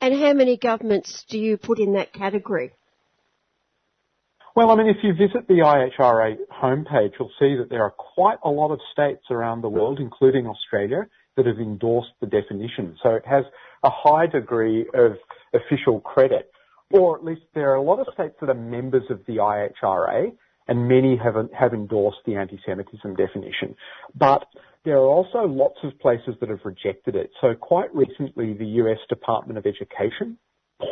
And how many governments do you put in that category? Well, I mean, if you visit the IHRA homepage, you'll see that there are quite a lot of states around the world, including Australia, that have endorsed the definition. So it has a high degree of official credit, or at least there are a lot of states that are members of the IHRA, and many have, have endorsed the anti-Semitism definition. But there are also lots of places that have rejected it. So quite recently, the US Department of Education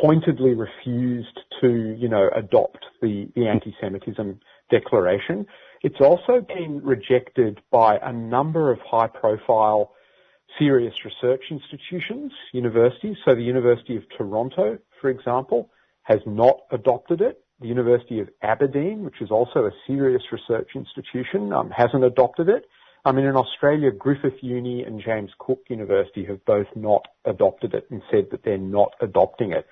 pointedly refused to, you know, adopt the, the anti-Semitism declaration. It's also been rejected by a number of high profile serious research institutions, universities. So the University of Toronto, for example, has not adopted it. The University of Aberdeen, which is also a serious research institution, um, hasn't adopted it. I mean, in Australia, Griffith Uni and James Cook University have both not adopted it and said that they're not adopting it.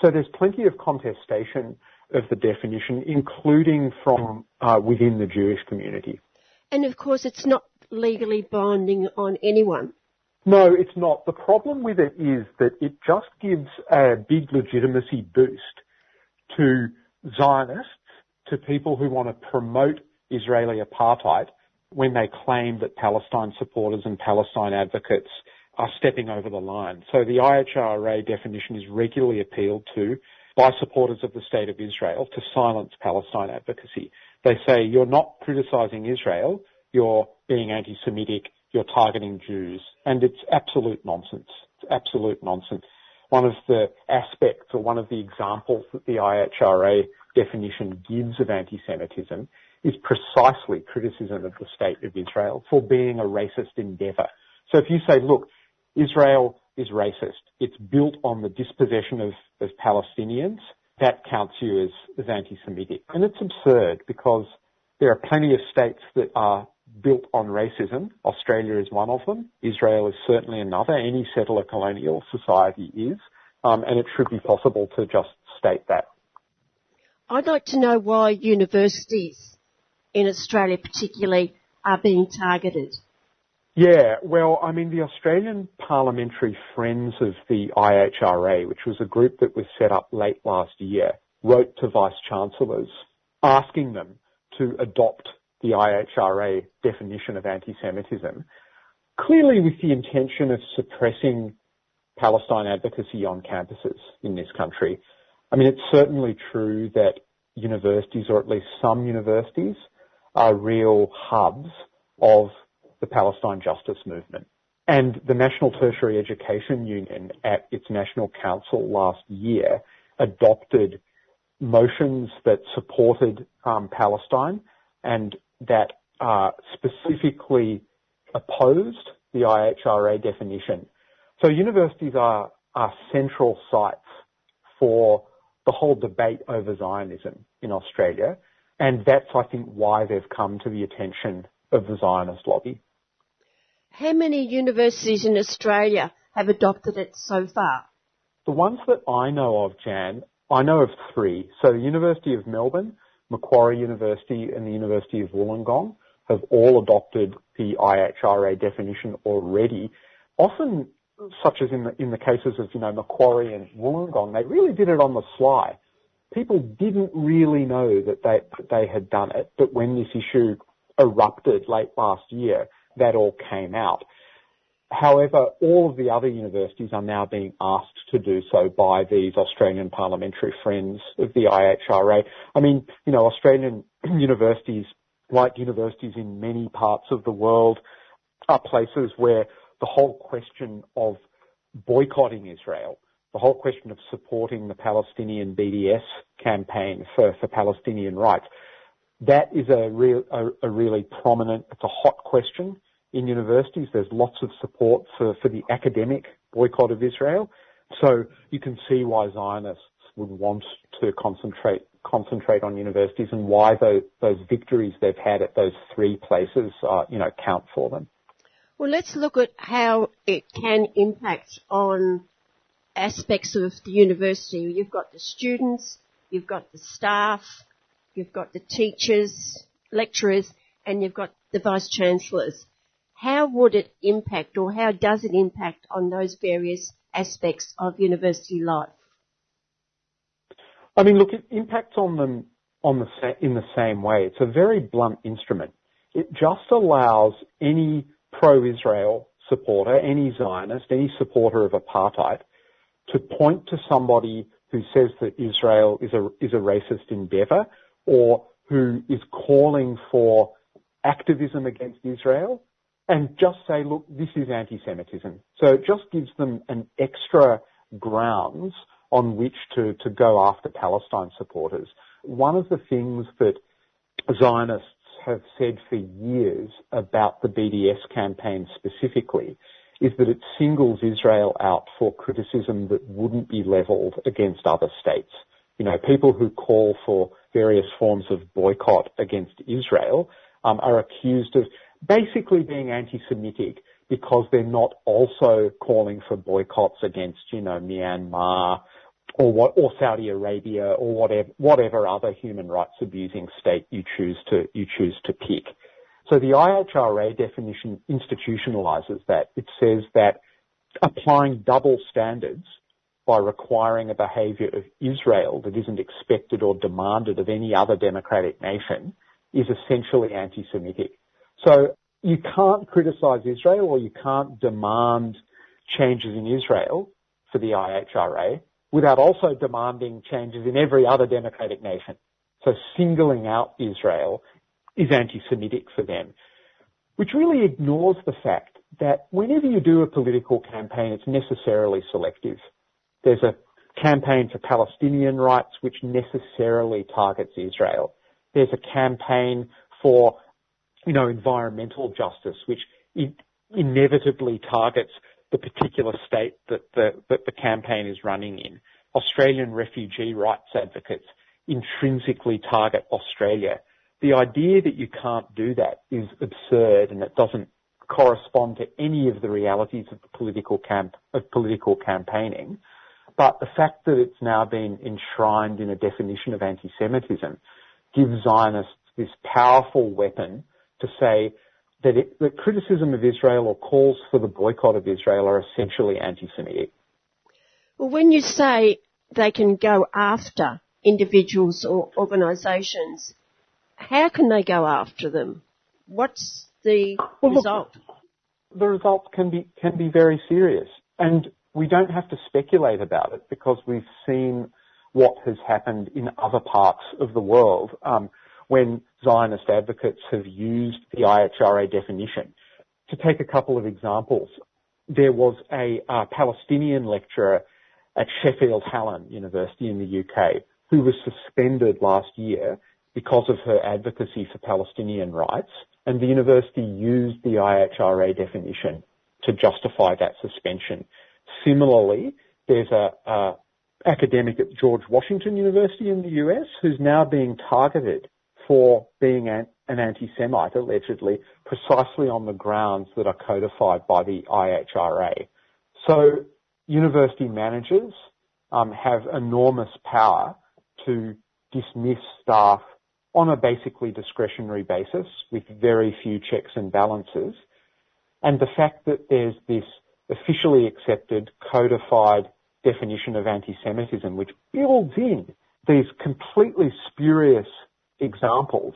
So there's plenty of contestation of the definition, including from uh, within the Jewish community. And of course, it's not legally binding on anyone. No, it's not. The problem with it is that it just gives a big legitimacy boost to Zionists, to people who want to promote Israeli apartheid when they claim that Palestine supporters and Palestine advocates are stepping over the line. So the IHRA definition is regularly appealed to by supporters of the state of Israel to silence Palestine advocacy. They say you're not criticizing Israel, you're being anti-Semitic, you're targeting Jews. And it's absolute nonsense. It's absolute nonsense. One of the aspects or one of the examples that the IHRA definition gives of anti-Semitism is precisely criticism of the state of Israel for being a racist endeavour. So if you say, look, Israel is racist, it's built on the dispossession of, of Palestinians, that counts you as, as anti-Semitic. And it's absurd because there are plenty of states that are built on racism. Australia is one of them. Israel is certainly another. Any settler colonial society is. Um, and it should be possible to just state that. I'd like to know why universities in Australia particularly are being targeted. Yeah, well, I mean, the Australian Parliamentary Friends of the IHRA, which was a group that was set up late last year, wrote to Vice Chancellors asking them to adopt the IHRA definition of anti-Semitism, clearly with the intention of suppressing Palestine advocacy on campuses in this country. I mean, it's certainly true that universities, or at least some universities, are real hubs of the Palestine justice movement. And the National Tertiary Education Union at its National Council last year adopted motions that supported um, Palestine and that uh, specifically opposed the IHRA definition. So universities are, are central sites for the whole debate over Zionism in Australia. And that's, I think, why they've come to the attention of the Zionist lobby. How many universities in Australia have adopted it so far? The ones that I know of, Jan, I know of three. So the University of Melbourne, Macquarie University and the University of Wollongong have all adopted the IHRA definition already. Often, such as in the, in the cases of, you know, Macquarie and Wollongong, they really did it on the sly. People didn't really know that they, that they had done it, but when this issue erupted late last year, that all came out. However, all of the other universities are now being asked to do so by these Australian parliamentary friends of the IHRA. I mean, you know, Australian universities, like universities in many parts of the world, are places where the whole question of boycotting Israel, the whole question of supporting the Palestinian BDS campaign for, for Palestinian rights, that is a, real, a, a really prominent, it's a hot question in universities. There's lots of support for, for the academic boycott of Israel. So you can see why Zionists would want to concentrate concentrate on universities and why those, those victories they've had at those three places, uh, you know, count for them. Well, let's look at how it can impact on aspects of the university. You've got the students, you've got the staff, you've got the teachers, lecturers, and you've got the vice chancellors how would it impact or how does it impact on those various aspects of university life? I mean, look, it impacts on them on the in the same way. It's a very blunt instrument. It just allows any pro-Israel supporter, any Zionist, any supporter of apartheid, to point to somebody who says that Israel is a is a racist endeavour, or who is calling for activism against Israel, and just say, look, this is anti-Semitism. So it just gives them an extra grounds on which to, to go after Palestine supporters. One of the things that Zionists have said for years about the BDS campaign specifically is that it singles Israel out for criticism that wouldn't be leveled against other states. You know, people who call for various forms of boycott against Israel um, are accused of basically being anti-Semitic because they're not also calling for boycotts against, you know, Myanmar or what, or Saudi Arabia or whatever, whatever other human rights abusing state you choose to, you choose to pick. So the IHRA definition institutionalizes that. It says that applying double standards by requiring a behavior of Israel that isn't expected or demanded of any other democratic nation is essentially anti-Semitic. So you can't criticize Israel or you can't demand changes in Israel for the IHRA without also demanding changes in every other democratic nation. So singling out Israel is anti-Semitic for them, which really ignores the fact that whenever you do a political campaign, it's necessarily selective. There's a campaign for Palestinian rights, which necessarily targets Israel. There's a campaign for you know, environmental justice, which inevitably targets the particular state that the, that the campaign is running in. Australian refugee rights advocates intrinsically target Australia. The idea that you can't do that is absurd and it doesn't correspond to any of the realities of the political camp, of political campaigning. But the fact that it's now been enshrined in a definition of anti-Semitism gives Zionists this powerful weapon to say that, it, that criticism of Israel or calls for the boycott of Israel are essentially anti-Semitic. Well, when you say they can go after individuals or organisations, how can they go after them? What's the well, result? Look, the result can be can be very serious, and we don't have to speculate about it because we've seen what has happened in other parts of the world. Um, when Zionist advocates have used the IHRA definition. To take a couple of examples, there was a uh, Palestinian lecturer at Sheffield Hallam University in the UK who was suspended last year because of her advocacy for Palestinian rights, and the university used the IHRA definition to justify that suspension. Similarly, there's a, a academic at George Washington University in the US who's now being targeted for being an, an anti-Semite, allegedly, precisely on the grounds that are codified by the IHRA. So university managers um, have enormous power to dismiss staff on a basically discretionary basis with very few checks and balances. And the fact that there's this officially accepted, codified definition of anti-Semitism, which builds in these completely spurious examples,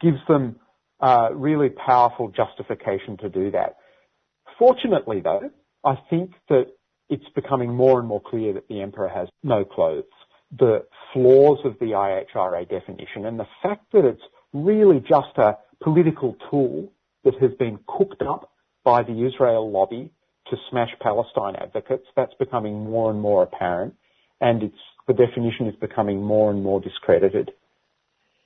gives them uh, really powerful justification to do that. Fortunately, though, I think that it's becoming more and more clear that the emperor has no clothes. The flaws of the IHRA definition and the fact that it's really just a political tool that has been cooked up by the Israel lobby to smash Palestine advocates, that's becoming more and more apparent and it's, the definition is becoming more and more discredited.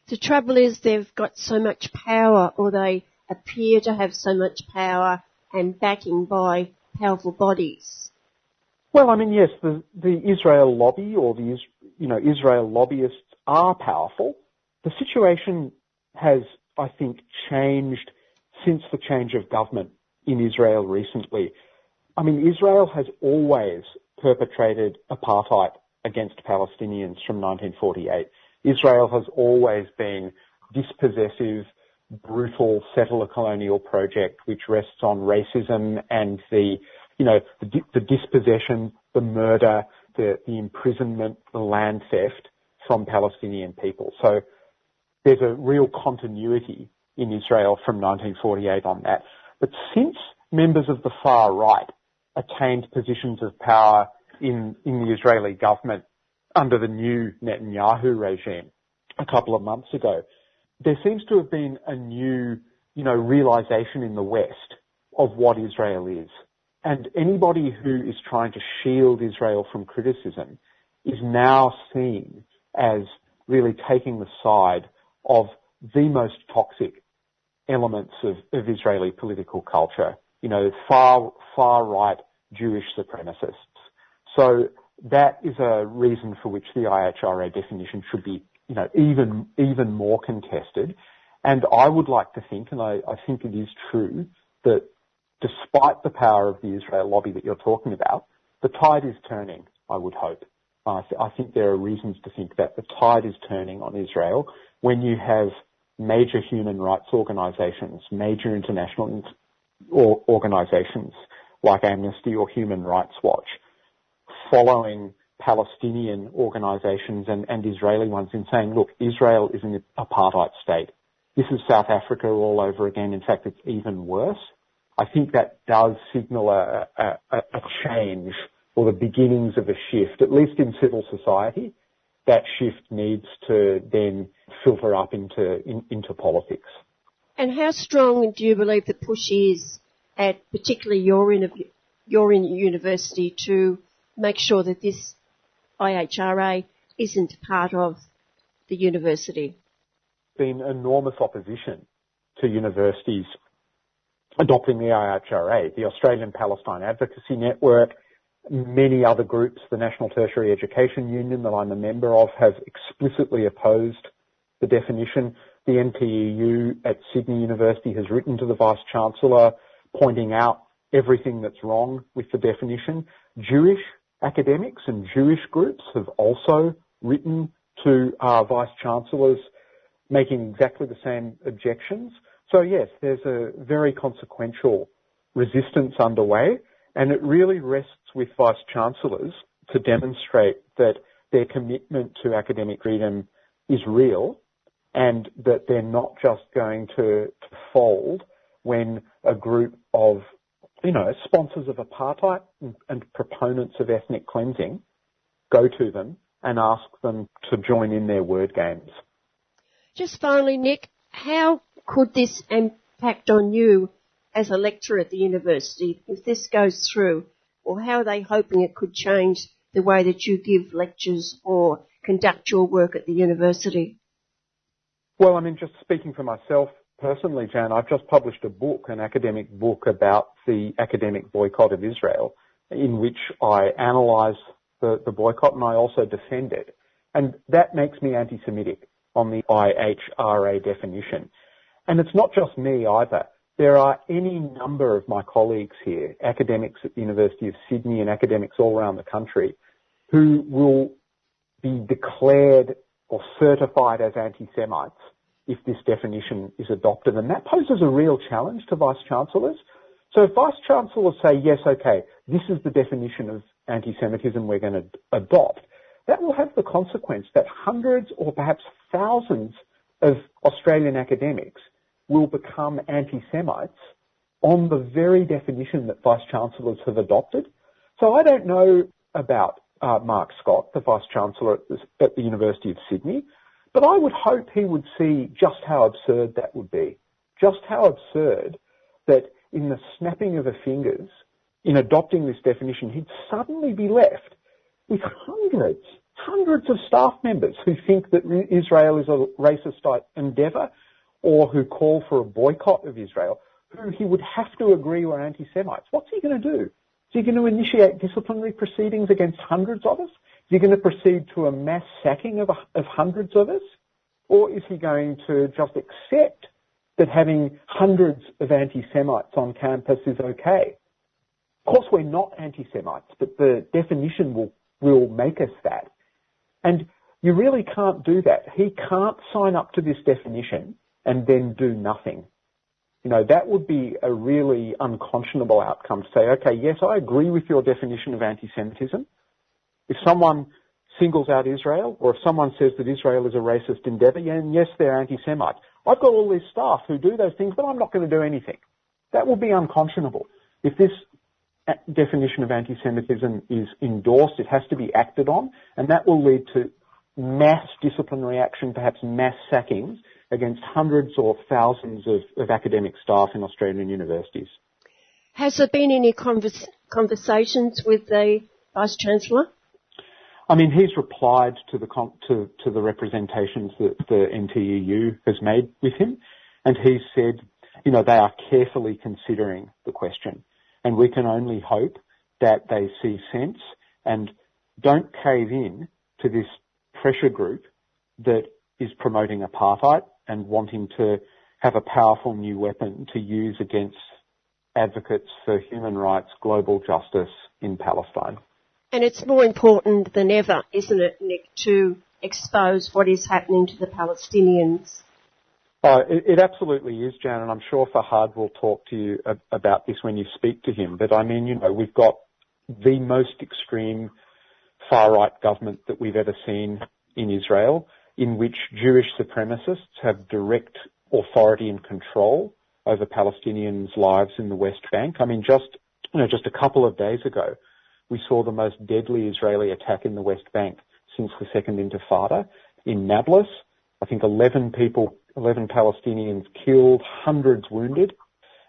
The trouble is they've got so much power or they appear to have so much power and backing by powerful bodies. Well, I mean, yes, the, the Israel lobby or the you know Israel lobbyists are powerful. The situation has, I think, changed since the change of government in Israel recently. I mean, Israel has always perpetrated apartheid against Palestinians from 1948. Israel has always been dispossessive, brutal settler colonial project which rests on racism and the you know, the, the dispossession, the murder, the, the imprisonment, the land theft from Palestinian people. So there's a real continuity in Israel from 1948 on that. But since members of the far right attained positions of power in, in the Israeli government under the new Netanyahu regime a couple of months ago, there seems to have been a new, you know, realization in the West of what Israel is. And anybody who is trying to shield Israel from criticism is now seen as really taking the side of the most toxic elements of, of Israeli political culture. You know, far, far right Jewish supremacists. So that is a reason for which the IHRA definition should be, you know, even, even more contested. And I would like to think, and I, I think it is true, that despite the power of the Israel lobby that you're talking about, the tide is turning, I would hope. I, th- I think there are reasons to think that the tide is turning on Israel when you have major human rights organizations, major international or organizations like Amnesty or Human Rights Watch following Palestinian organizations and, and Israeli ones in saying, look, Israel is an apartheid state. This is South Africa all over again. In fact, it's even worse. I think that does signal a, a, a change or the beginnings of a shift, at least in civil society. That shift needs to then filter up into in, into politics. And how strong do you believe the push is at particularly your in your in university to make sure that this IHRA isn't part of the university? Been enormous opposition to universities adopting the IHRA, the Australian Palestine Advocacy Network, many other groups, the National Tertiary Education Union that I'm a member of, have explicitly opposed the definition. The NTEU at Sydney University has written to the Vice Chancellor pointing out everything that's wrong with the definition. Jewish academics and Jewish groups have also written to our Vice Chancellors making exactly the same objections. So yes, there's a very consequential resistance underway, and it really rests with vice chancellors to demonstrate that their commitment to academic freedom is real and that they're not just going to, to fold when a group of, you know, sponsors of apartheid and, and proponents of ethnic cleansing go to them and ask them to join in their word games. Just finally, Nick, how could this impact on you as a lecturer at the university if this goes through? Or how are they hoping it could change the way that you give lectures or conduct your work at the university? Well, I mean, just speaking for myself personally, Jan, I've just published a book, an academic book about the academic boycott of Israel, in which I analyse the, the boycott and I also defend it. And that makes me anti-Semitic on the IHRA definition. And it's not just me either. There are any number of my colleagues here, academics at the University of Sydney and academics all around the country, who will be declared or certified as anti-Semites if this definition is adopted. And that poses a real challenge to Vice Chancellors. So if Vice Chancellors say, yes, okay, this is the definition of anti-Semitism we're going to adopt, that will have the consequence that hundreds or perhaps thousands of Australian academics will become anti-Semites on the very definition that Vice Chancellors have adopted. So I don't know about uh, Mark Scott, the Vice Chancellor at the, at the University of Sydney, but I would hope he would see just how absurd that would be. Just how absurd that in the snapping of the fingers, in adopting this definition, he'd suddenly be left with hundreds, hundreds of staff members who think that Israel is a racist endeavour or who call for a boycott of Israel, who he would have to agree were anti-Semites. What's he going to do? Is he going to initiate disciplinary proceedings against hundreds of us? Is he going to proceed to a mass sacking of, of hundreds of us? Or is he going to just accept that having hundreds of anti-Semites on campus is okay? Of course, we're not anti-Semites, but the definition will, will make us that. And you really can't do that. He can't sign up to this definition and then do nothing. You know, that would be a really unconscionable outcome to say, okay, yes, I agree with your definition of anti-Semitism. If someone singles out Israel, or if someone says that Israel is a racist endeavour, and yes, they're anti-Semites. I've got all these staff who do those things, but I'm not going to do anything. That would be unconscionable. If this definition of anti-Semitism is endorsed, it has to be acted on, and that will lead to mass disciplinary action, perhaps mass sackings against hundreds or thousands of, of academic staff in Australian universities. Has there been any convers- conversations with the Vice Chancellor? I mean, he's replied to the to, to the representations that the NTEU has made with him, and he's said, you know, they are carefully considering the question, and we can only hope that they see sense and don't cave in to this pressure group that is promoting apartheid and wanting to have a powerful new weapon to use against advocates for human rights, global justice in Palestine. And it's more important than ever, isn't it, Nick, to expose what is happening to the Palestinians? Uh, it, it, absolutely is, Jan, and I'm sure Fahad will talk to you about this when you speak to him. But I mean, you know, we've got the most extreme far-right government that we've ever seen in Israel in which Jewish supremacists have direct authority and control over Palestinians' lives in the West Bank. I mean, just you know, just a couple of days ago, we saw the most deadly Israeli attack in the West Bank since the Second Intifada in Nablus. I think 11 people, 11 Palestinians killed, hundreds wounded.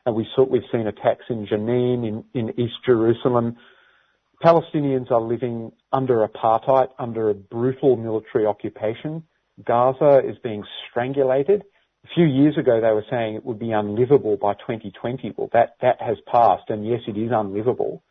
And we saw, we've seen attacks in Jenin, in, in East Jerusalem. Palestinians are living under apartheid, under a brutal military occupation. Gaza is being strangulated. A few years ago, they were saying it would be unlivable by 2020. Well, that, that has passed, and yes, it is unlivable.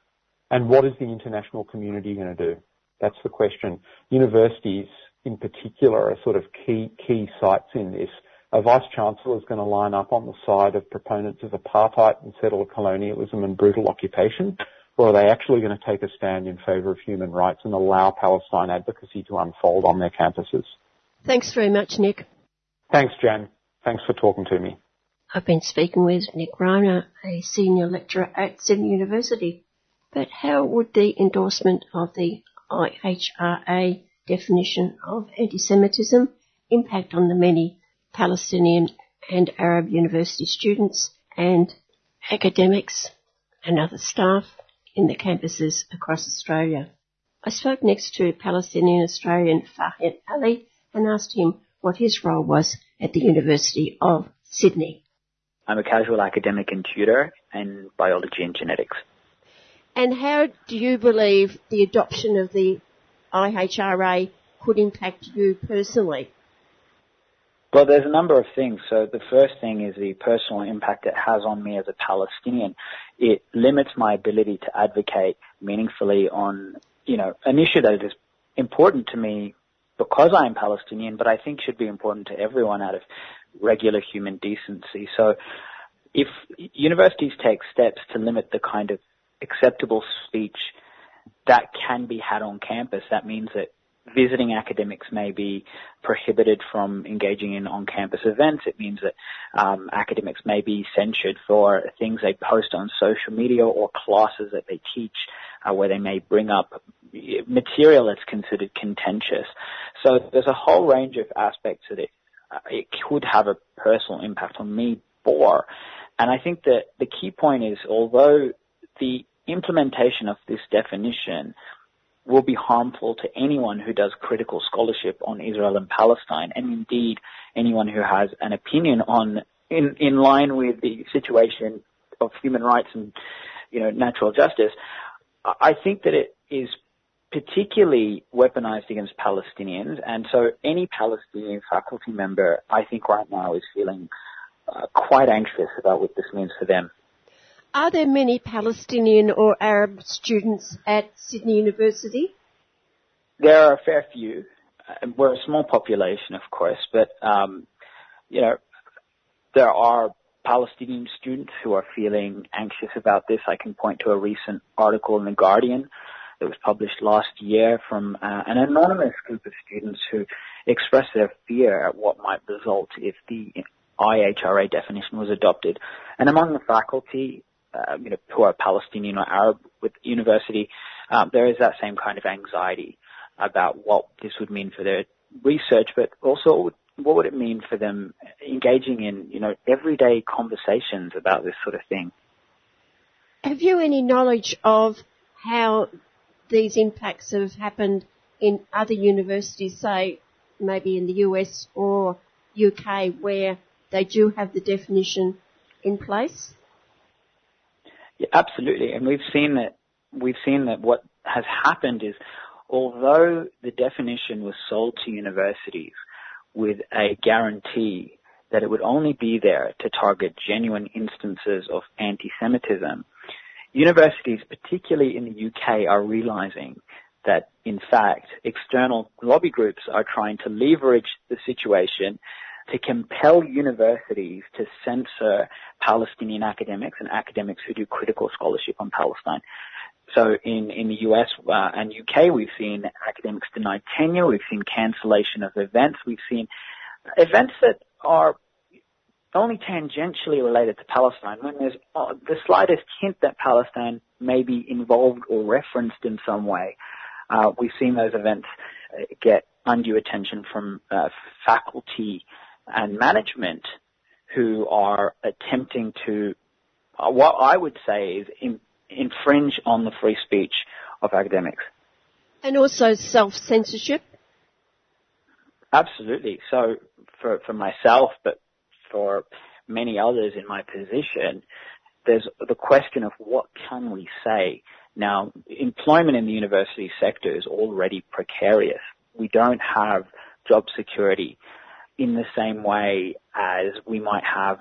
And what is the international community going to do? That's the question. Universities, in particular, are sort of key, key sites in this. A vice chancellor is going to line up on the side of proponents of apartheid and settler colonialism and brutal occupation, or are they actually going to take a stand in favour of human rights and allow Palestine advocacy to unfold on their campuses? Thanks very much, Nick. Thanks, Jan. Thanks for talking to me. I've been speaking with Nick Riemer, a senior lecturer at Sydney University. But how would the endorsement of the IHRA definition of anti-Semitism impact on the many Palestinian and Arab university students and academics and other staff in the campuses across Australia? I spoke next to Palestinian Australian Fahad Ali and asked him what his role was at the University of Sydney. I'm a casual academic and tutor in biology and genetics. And how do you believe the adoption of the IHRA could impact you personally? Well, there's a number of things. So the first thing is the personal impact it has on me as a Palestinian. It limits my ability to advocate meaningfully on you know, an issue that is important to me because I am Palestinian, but I think should be important to everyone out of regular human decency. So if universities take steps to limit the kind of acceptable speech that can be had on campus, that means that visiting academics may be prohibited from engaging in on-campus events. It means that um, academics may be censured for things they post on social media or classes that they teach uh, where they may bring up material that's considered contentious. So there's a whole range of aspects that it, uh, it could have a personal impact on me for. And I think that the key point is although the implementation of this definition will be harmful to anyone who does critical scholarship on Israel and Palestine, and indeed anyone who has an opinion on, in, in line with the situation of human rights and, you know, natural justice. I think that it is particularly weaponized against Palestinians, and so any Palestinian faculty member, I think right now is feeling uh, quite anxious about what this means for them. Are there many Palestinian or Arab students at Sydney University? There are a fair few. Uh, we're a small population, of course, but um, you know there are Palestinian students who are feeling anxious about this. I can point to a recent article in the Guardian that was published last year from uh, an anonymous group of students who expressed their fear at what might result if the IHRA definition was adopted. And among the faculty, uh, you know, who are Palestinian or Arab with university, um, there is that same kind of anxiety about what this would mean for their research, but also what would it mean for them engaging in, you know, everyday conversations about this sort of thing? Have you any knowledge of how these impacts have happened in other universities, say maybe in the US or UK, where they do have the definition in place? Yeah, absolutely, and we've seen that. We've seen that what has happened is, although the definition was sold to universities with a guarantee that it would only be there to target genuine instances of anti-Semitism, universities, particularly in the UK, are realizing that in fact external lobby groups are trying to leverage the situation to compel universities to censor Palestinian academics and academics who do critical scholarship on Palestine. So in, in the US uh, and UK, we've seen academics denied tenure, we've seen cancellation of events, we've seen events that are only tangentially related to Palestine. When there's uh, the slightest hint that Palestine may be involved or referenced in some way, uh, we've seen those events uh, get undue attention from uh, faculty and management who are attempting to, uh, what I would say is in, infringe on the free speech of academics. And also self-censorship? Absolutely. So for, for myself, but for many others in my position, there's the question of what can we say. Now, employment in the university sector is already precarious. We don't have job security in the same way as we might have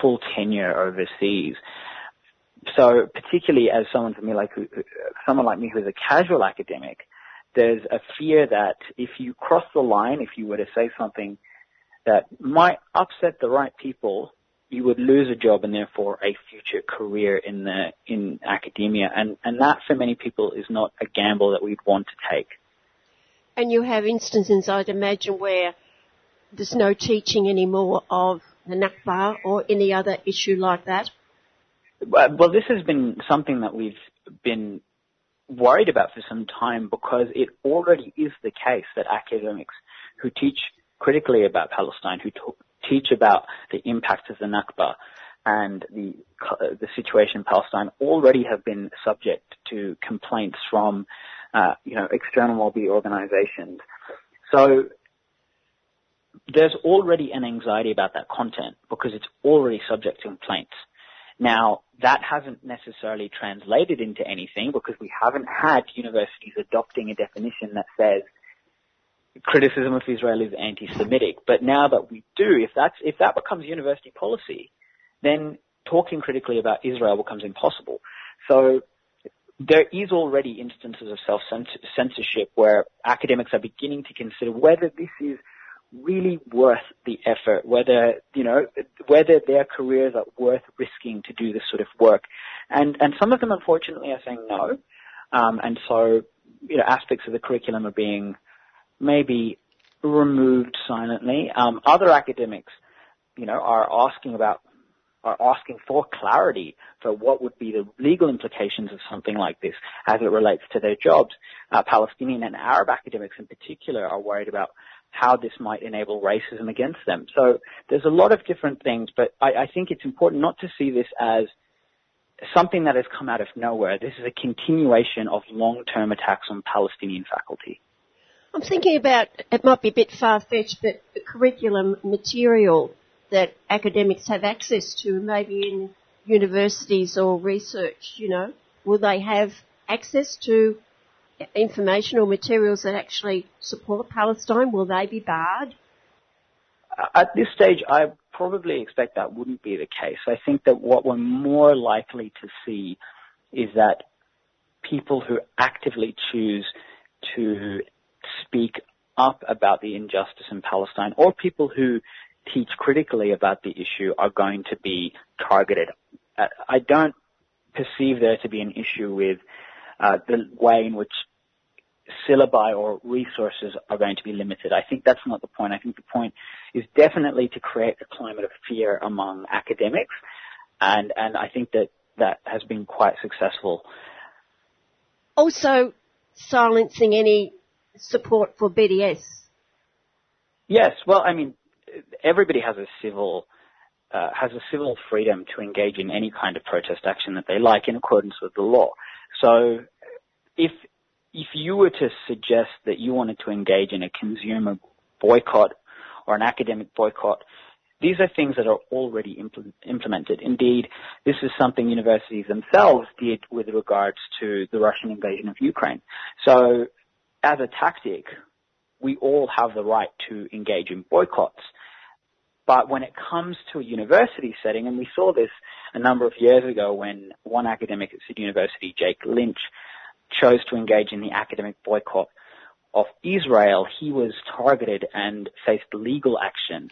full tenure overseas. So particularly as someone for me like someone like me who's a casual academic, there's a fear that if you cross the line, if you were to say something that might upset the right people, you would lose a job and therefore a future career in the in academia, and and that for many people is not a gamble that we'd want to take. And you have instances, I'd imagine, where there's no teaching anymore of the Nakba or any other issue like that? Well, this has been something that we've been worried about for some time because it already is the case that academics who teach critically about Palestine, who teach about the impact of the Nakba and the the situation in Palestine, already have been subject to complaints from uh, you know external lobby organisations. So there's already an anxiety about that content because it's already subject to complaints. Now, that hasn't necessarily translated into anything because we haven't had universities adopting a definition that says criticism of Israel is anti-Semitic. But now that we do, if that's, if that becomes university policy, then talking critically about Israel becomes impossible. So there is already instances of self-censorship where academics are beginning to consider whether this is really worth the effort, whether, you know, whether their careers are worth risking to do this sort of work. And, and some of them unfortunately are saying no. Um, and so, you know, aspects of the curriculum are being maybe removed silently. Um, other academics, you know, are asking about are asking for clarity for what would be the legal implications of something like this as it relates to their jobs. Uh, Palestinian and Arab academics in particular are worried about how this might enable racism against them. So there's a lot of different things, but I, I think it's important not to see this as something that has come out of nowhere. This is a continuation of long-term attacks on Palestinian faculty. I'm thinking about, it might be a bit far-fetched, but the curriculum material that academics have access to, maybe in universities or research, you know, will they have access to information or materials that actually support Palestine? Will they be barred? At this stage, I probably expect that wouldn't be the case. I think that what we're more likely to see is that people who actively choose to speak up about the injustice in Palestine or people who teach critically about the issue are going to be targeted. Uh, I don't perceive there to be an issue with uh, the way in which syllabi or resources are going to be limited. I think that's not the point. I think the point is definitely to create a climate of fear among academics, and and I think that that has been quite successful. Also, silencing any support for BDS. Yes, well, I mean, everybody has a civil uh, has a civil freedom to engage in any kind of protest action that they like in accordance with the law. So, if if you were to suggest that you wanted to engage in a consumer boycott or an academic boycott, these are things that are already impl- implemented. Indeed, this is something universities themselves did with regards to the Russian invasion of Ukraine. So, as a tactic, we all have the right to engage in boycotts. But when it comes to a university setting, and we saw this a number of years ago when one academic at Sydney University, Jake Lynch, chose to engage in the academic boycott of Israel, he was targeted and faced legal action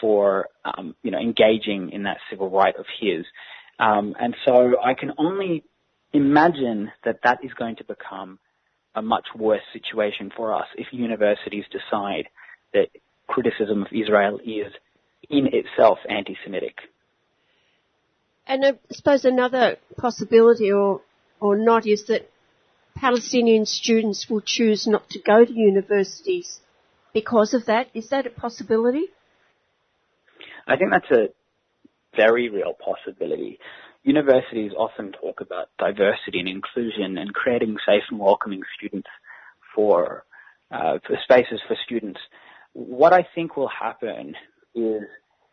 for, um, you know, engaging in that civil right of his. Um, and so I can only imagine that that is going to become a much worse situation for us if universities decide that criticism of Israel is in itself anti-Semitic. And I suppose another possibility or, or not is that Palestinian students will choose not to go to universities because of that. Is that a possibility? I think that's a very real possibility. Universities often talk about diversity and inclusion and creating safe and welcoming students for, uh, for spaces for students. What I think will happen is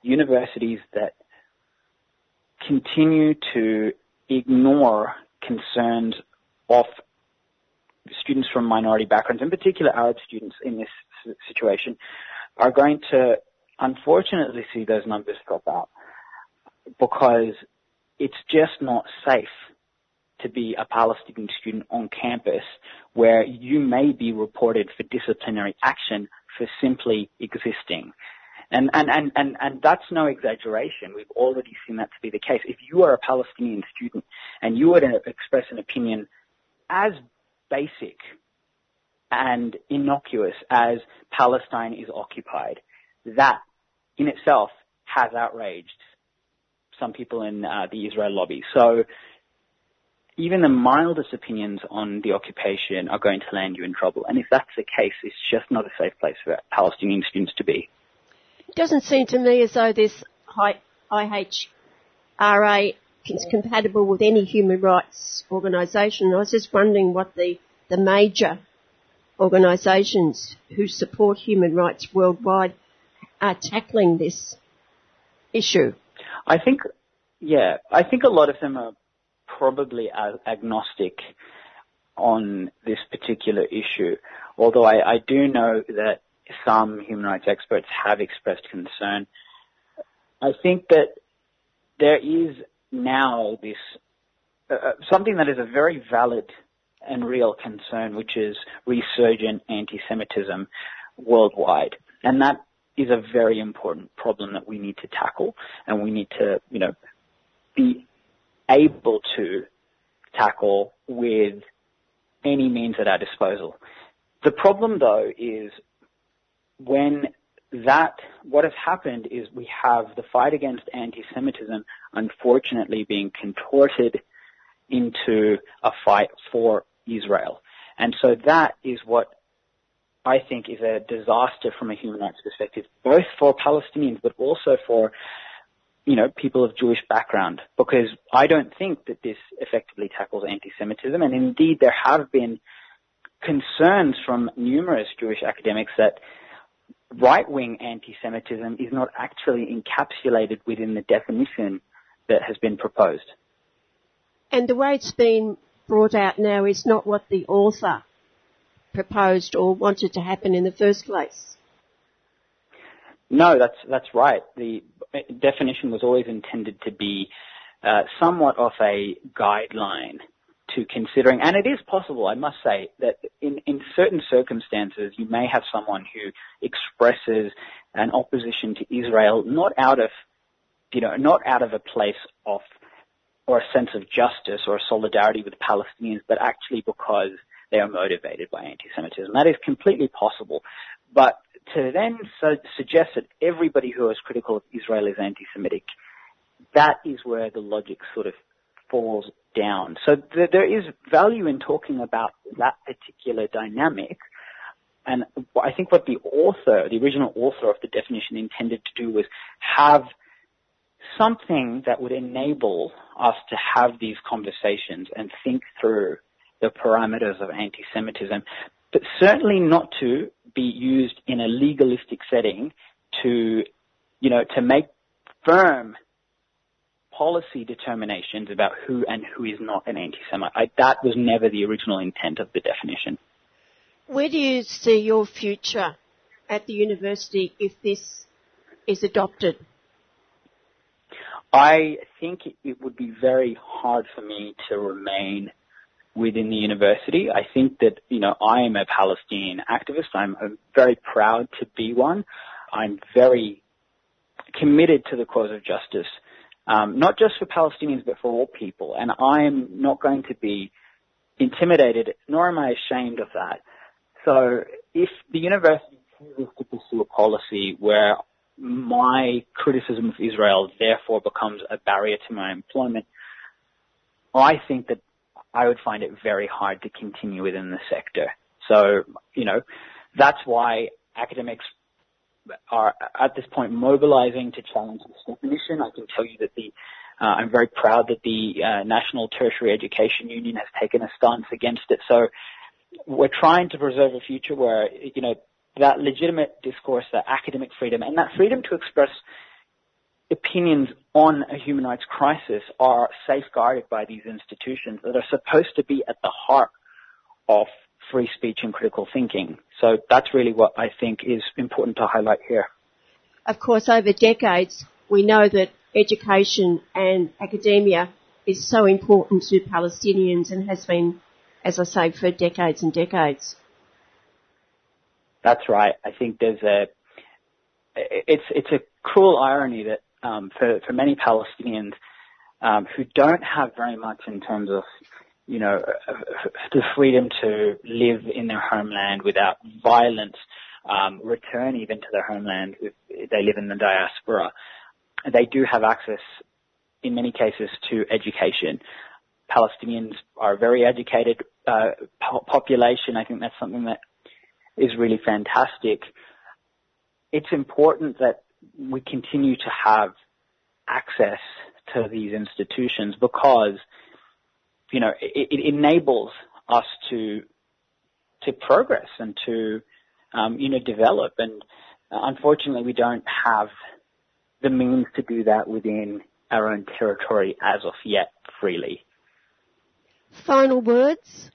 universities that continue to ignore concerns of students from minority backgrounds, in particular Arab students in this situation, are going to unfortunately see those numbers drop out because it's just not safe to be a Palestinian student on campus where you may be reported for disciplinary action for simply existing. And, and, and, and, and that's no exaggeration. We've already seen that to be the case. If you are a Palestinian student and you were to express an opinion as basic and innocuous as Palestine is occupied, that in itself has outraged some people in uh, the Israel lobby. So even the mildest opinions on the occupation are going to land you in trouble. And if that's the case, it's just not a safe place for Palestinian students to be. It doesn't seem to me as though this IHRA is compatible with any human rights organisation. I was just wondering what the, the major organisations who support human rights worldwide are tackling this issue. I think, yeah, I think a lot of them are probably agnostic on this particular issue. Although I, I do know that some human rights experts have expressed concern. I think that there is now this uh, something that is a very valid and real concern, which is resurgent anti-Semitism worldwide. And that is a very important problem that we need to tackle and we need to, you know, be able to tackle with any means at our disposal. The problem though is when that, what has happened is we have the fight against anti-Semitism unfortunately being contorted into a fight for Israel. And so that is what I think is a disaster from a human rights perspective, both for Palestinians but also for you know, people of Jewish background, because I don't think that this effectively tackles anti-Semitism, and indeed there have been concerns from numerous Jewish academics that right-wing anti-Semitism is not actually encapsulated within the definition that has been proposed. And the way it's been brought out now is not what the author proposed or wanted to happen in the first place. No, that's that's right. The definition was always intended to be uh, somewhat of a guideline to considering, and it is possible, I must say, that in, in certain circumstances you may have someone who expresses an opposition to Israel not out of, you know, not out of a place of or a sense of justice or solidarity with Palestinians, but actually because they are motivated by anti-Semitism. That is completely possible. But to then su- suggest that everybody who is critical of Israel is anti-Semitic, that is where the logic sort of falls down. So th- there is value in talking about that particular dynamic. And I think what the author, the original author of the definition intended to do was have something that would enable us to have these conversations and think through the parameters of anti-Semitism, but certainly not to be used in a legalistic setting to, you know, to make firm policy determinations about who and who is not an anti-Semite. I, that was never the original intent of the definition. Where do you see your future at the university if this is adopted? I think it would be very hard for me to remain within the university. I think that, you know, I am a Palestinian activist. I'm, I'm very proud to be one. I'm very committed to the cause of justice, um, not just for Palestinians, but for all people. And I'm not going to be intimidated, nor am I ashamed of that. So if the university chooses to pursue a policy where my criticism of Israel therefore becomes a barrier to my employment, I think that I would find it very hard to continue within the sector. So, you know, that's why academics are at this point mobilizing to challenge this definition. I can tell you that the uh, I'm very proud that the uh, National Tertiary Education Union has taken a stance against it. So we're trying to preserve a future where you know that legitimate discourse, that academic freedom, and that freedom to express opinions on a human rights crisis are safeguarded by these institutions that are supposed to be at the heart of free speech and critical thinking. So that's really what I think is important to highlight here. Of course, over decades, we know that education and academia is so important to Palestinians and has been, as I say, for decades and decades. That's right. I think there's a, it's, it's a cruel irony that um, for, for many Palestinians um, who don't have very much in terms of, you know, the freedom to live in their homeland without violence, um, return even to their homeland if they live in the diaspora. They do have access, in many cases, to education. Palestinians are a very educated uh, po- population. I think that's something that is really fantastic. It's important that we continue to have access to these institutions because, you know, it, it enables us to to progress and to, um, you know, develop. And uh, unfortunately, we don't have the means to do that within our own territory as of yet freely. Final words?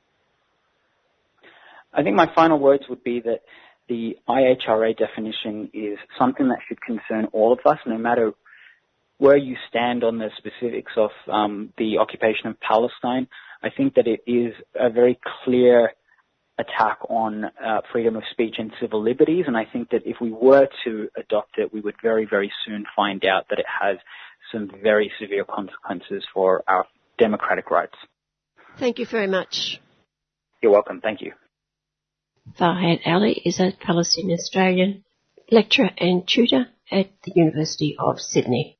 I think my final words would be that the IHRA definition is something that should concern all of us, no matter where you stand on the specifics of um, the occupation of Palestine, I think that it is a very clear attack on uh, freedom of speech and civil liberties. And I think that if we were to adopt it, we would very, very soon find out that it has some very severe consequences for our democratic rights. Thank you very much. You're welcome. Thank you. Fahad Ali is a Palestinian Australian lecturer and tutor at the University of Sydney.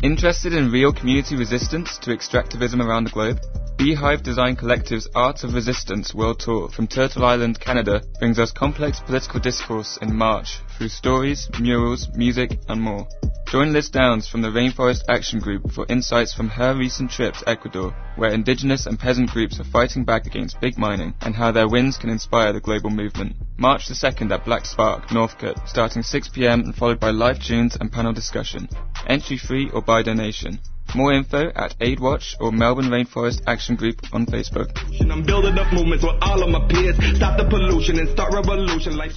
Interested in real community resistance to extractivism around the globe? Beehive Design Collective's Art of Resistance World Tour from Turtle Island, Canada brings us complex political discourse in March through stories, murals, music, and more. Join Liz Downs from the Rainforest Action Group for insights from her recent trip to Ecuador, where indigenous and peasant groups are fighting back against big mining and how their wins can inspire the global movement. March the 2nd at Black Spark, Northcote, starting 6pm and followed by live tunes and panel discussion. Entry free or by donation. More info at AidWatch or Melbourne Rainforest Action Group on Facebook. I'm building up movements with all of my peers. Stop the pollution and start revolution like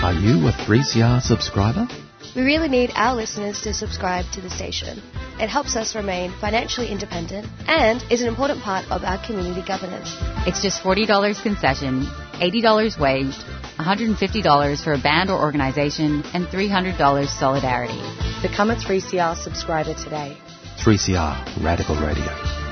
Are you a 3CR subscriber? We really need our listeners to subscribe to the station. It helps us remain financially independent and is an important part of our community governance. It's just $40 concession, $80 waged, $150 for a band or organization, and $300 solidarity. Become a 3CR subscriber today. 3CR Radical Radio.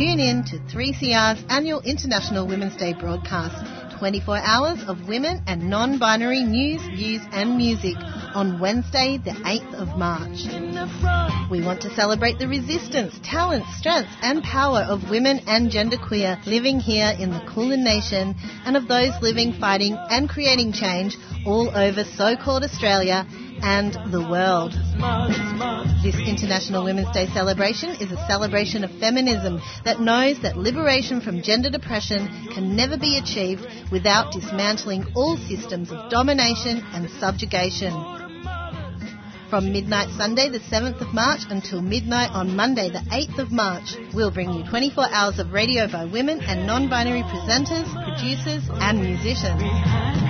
Tune in to 3CR's annual International Women's Day broadcast. 24 hours of women and non-binary news, views and music on Wednesday the 8th of March. We want to celebrate the resistance, talent, strength and power of women and genderqueer living here in the Kulin Nation and of those living, fighting and creating change all over so-called Australia and the world. This International Women's Day celebration is a celebration of feminism that knows that liberation from gender depression can never be achieved without dismantling all systems of domination and subjugation. From midnight Sunday the 7th of March until midnight on Monday the 8th of March, we'll bring you 24 hours of radio by women and non-binary presenters, producers and musicians.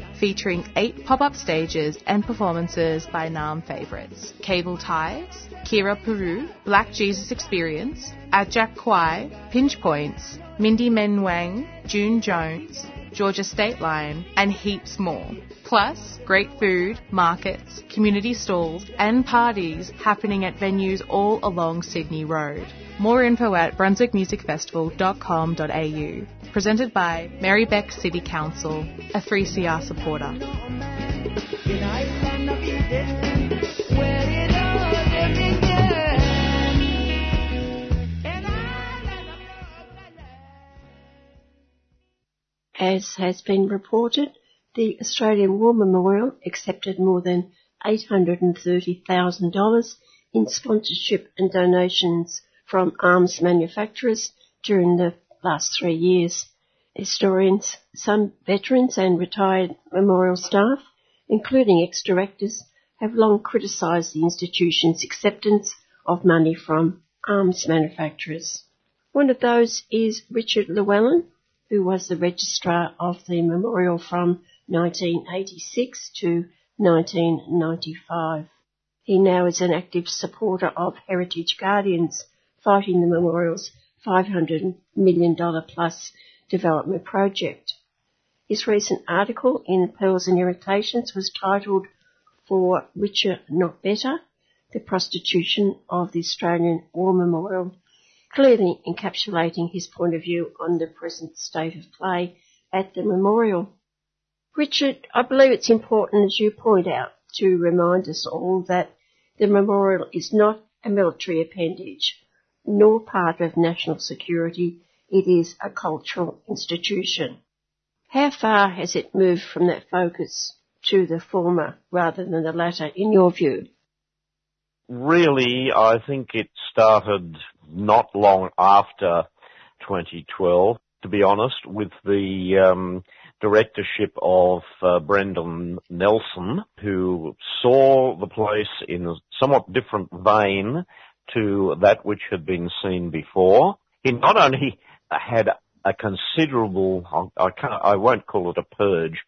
featuring eight pop-up stages and performances by NAM favourites, Cable Ties, Kira Puru, Black Jesus Experience, Ajak Kwai, Pinch Points, Mindy Meng Wang, June Jones, Georgia State Line, and heaps more. Plus, great food, markets, community stalls, and parties happening at venues all along Sydney Road. More info at brunswickmusicfestival.com.au. Presented by Merri-bek City Council, a 3CR supporter. As has been reported, the Australian War Memorial accepted more than $830,000 in sponsorship and donations from arms manufacturers during the last three years. Historians, some veterans and retired memorial staff, including ex-directors, have long criticised the institution's acceptance of money from arms manufacturers. One of those is Richard Llewellyn, who was the registrar of the memorial from 1986 to 1995. He now is an active supporter of Heritage Guardians, fighting the memorial's $500 million plus development project. His recent article in Pearls and Irritations was titled For Richer Not Better, the prostitution of the Australian War Memorial clearly encapsulating his point of view on the present state of play at the memorial. Richard, I believe it's important, as you point out, to remind us all that the memorial is not a military appendage nor part of national security. It is a cultural institution. How far has it moved from that focus to the former rather than the latter, in your view? Really, I think it started not long after 2012, to be honest, with the um, directorship of uh, Brendan Nelson, who saw the place in a somewhat different vein to that which had been seen before. He not only had a considerable, I, can't, I won't call it a purge,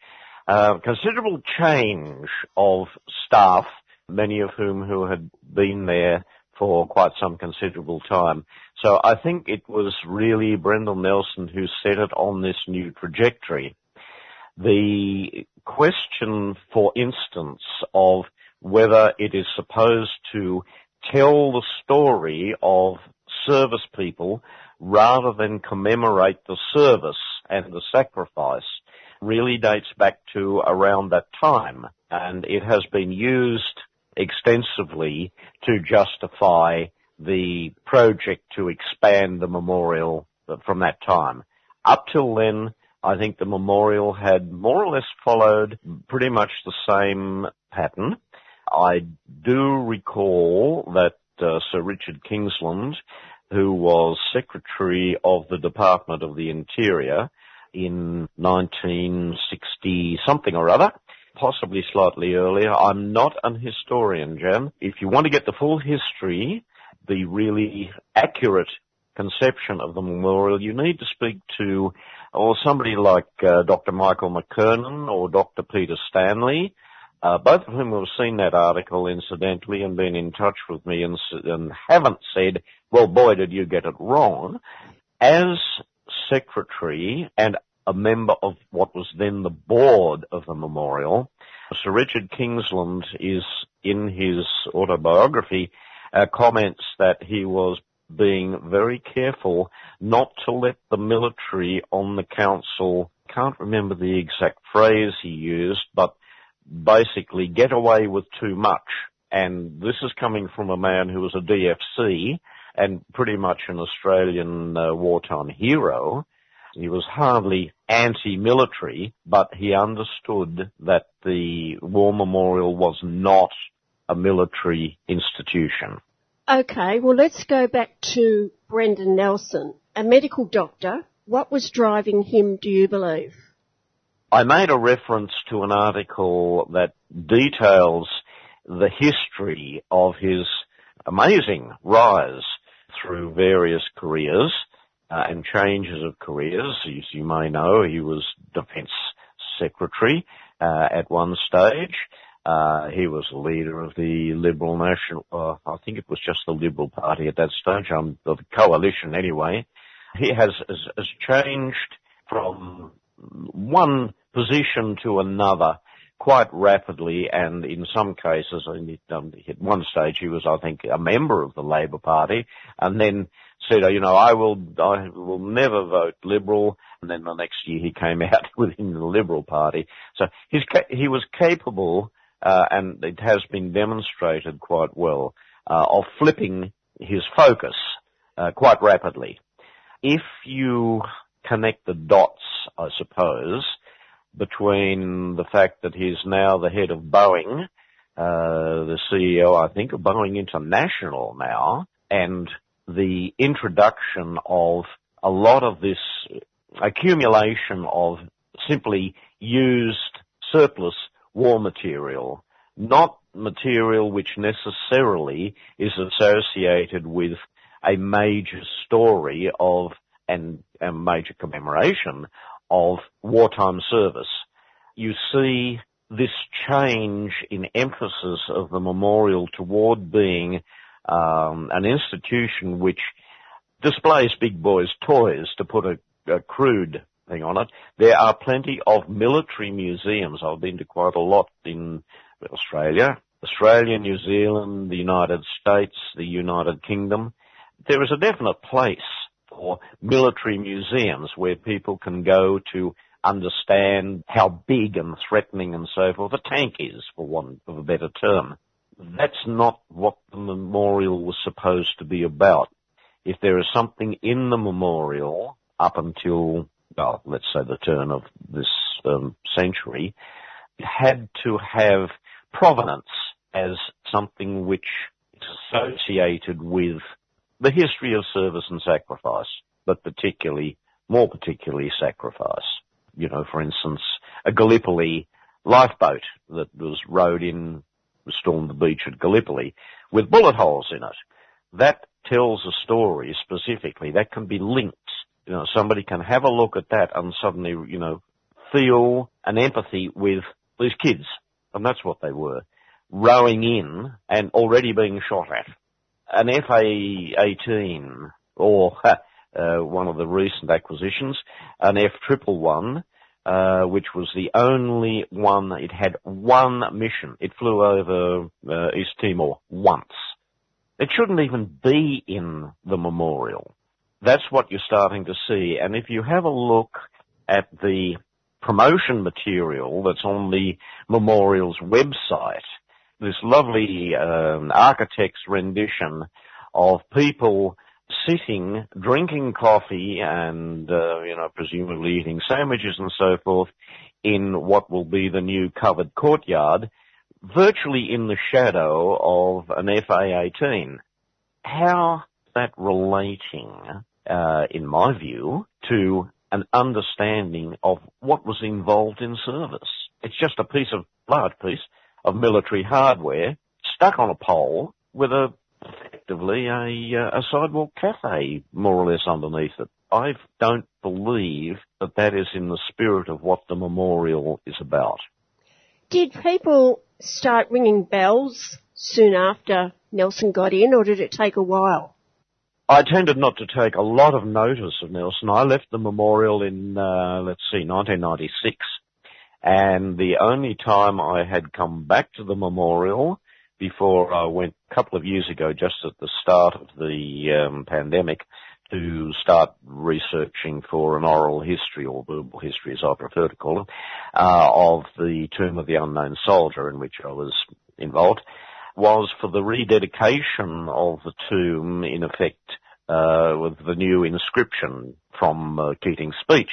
uh, considerable change of staff, many of whom who had been there for quite some considerable time. So I think it was really Brendan Nelson who set it on this new trajectory. The question, for instance, of whether it is supposed to tell the story of service people rather than commemorate the service and the sacrifice really dates back to around that time and it has been used extensively to justify the project to expand the memorial from that time. Up till then, I think the memorial had more or less followed pretty much the same pattern. I do recall that uh, Sir Richard Kingsland, who was Secretary of the Department of the Interior in 1960 something or other, possibly slightly earlier. I'm not an historian, Jan. If you want to get the full history, the really accurate conception of the memorial, you need to speak to or somebody like uh, Dr. Michael McKernan or Dr. Peter Stanley, uh, both of whom have seen that article incidentally and been in touch with me and, and haven't said, well boy did you get it wrong. As secretary and a member of what was then the board of the memorial, Sir Richard Kingsland is in his autobiography uh, comments that he was being very careful not to let the military on the council, can't remember the exact phrase he used, but basically get away with too much. And this is coming from a man who was a DFC and pretty much an Australian uh, wartime hero. He was hardly anti-military, but he understood that the War Memorial was not a military institution. Okay, well let's go back to Brendan Nelson, a medical doctor. What was driving him, do you believe? I made a reference to an article that details the history of his amazing rise through various careers uh, and changes of careers. As you may know, he was defence secretary uh, at one stage. Uh, he was the leader of the Liberal National, uh, I think it was just the Liberal Party at that stage, um, the coalition anyway. He has, has, has changed from one position to another quite rapidly and in some cases, um, at one stage he was, I think, a member of the Labor Party and then said, you know, I will, I will never vote Liberal and then the next year he came out within the Liberal Party. So he was capable uh, and it has been demonstrated quite well, uh, of flipping his focus uh, quite rapidly. If you connect the dots, I suppose, between the fact that he's now the head of Boeing, uh, the CEO, I think, of Boeing International now, and the introduction of a lot of this accumulation of simply used surplus war material, not material which necessarily is associated with a major story of and a major commemoration of wartime service. You see this change in emphasis of the memorial toward being um, an institution which displays big boys' toys, to put a, a crude thing on it. There are plenty of military museums. I've been to quite a lot in Australia, Australia, New Zealand, the United States, the United Kingdom. There is a definite place for military museums where people can go to understand how big and threatening and so forth a tank is, for want of a better term. That's not what the memorial was supposed to be about. if there is something in the memorial up until, well, let's say the turn of this um, century, it had to have provenance as something which is associated with the history of service and sacrifice, but particularly, more particularly sacrifice. You know, for instance, a Gallipoli lifeboat that was rowed in, stormed the beach at Gallipoli with bullet holes in it. That tells a story specifically. That can be linked. You know, somebody can have a look at that and suddenly, you know, feel an empathy with these kids. And that's what they were. Rowing in and already being shot at. An FA-18 or uh, one of the recent acquisitions, an F-111, uh, which was the only one, it had one mission. It flew over uh, East Timor once. It shouldn't even be in the memorial. That's what you're starting to see. And if you have a look at the promotion material that's on the memorial's website, this lovely um, architect's rendition of people sitting, drinking coffee and, uh, you know, presumably eating sandwiches and so forth in what will be the new covered courtyard, virtually in the shadow of an FA-18. How that relating, uh, in my view, to an understanding of what was involved in service. It's just a piece of, large piece of military hardware stuck on a pole with a effectively a, uh, a sidewalk cafe more or less underneath it. I don't believe that that is in the spirit of what the memorial is about. Did people start ringing bells soon after Nelson got in, or did it take a while? I tended not to take a lot of notice of Nelson. I left the memorial in, uh, let's see, 1996. And the only time I had come back to the memorial before I went a couple of years ago, just at the start of the um, pandemic, to start researching for an oral history or verbal history, as I prefer to call it, uh, of the Tomb of the Unknown Soldier, in which I was involved, was for the rededication of the tomb, in effect, uh, with the new inscription from uh, Keating's speech.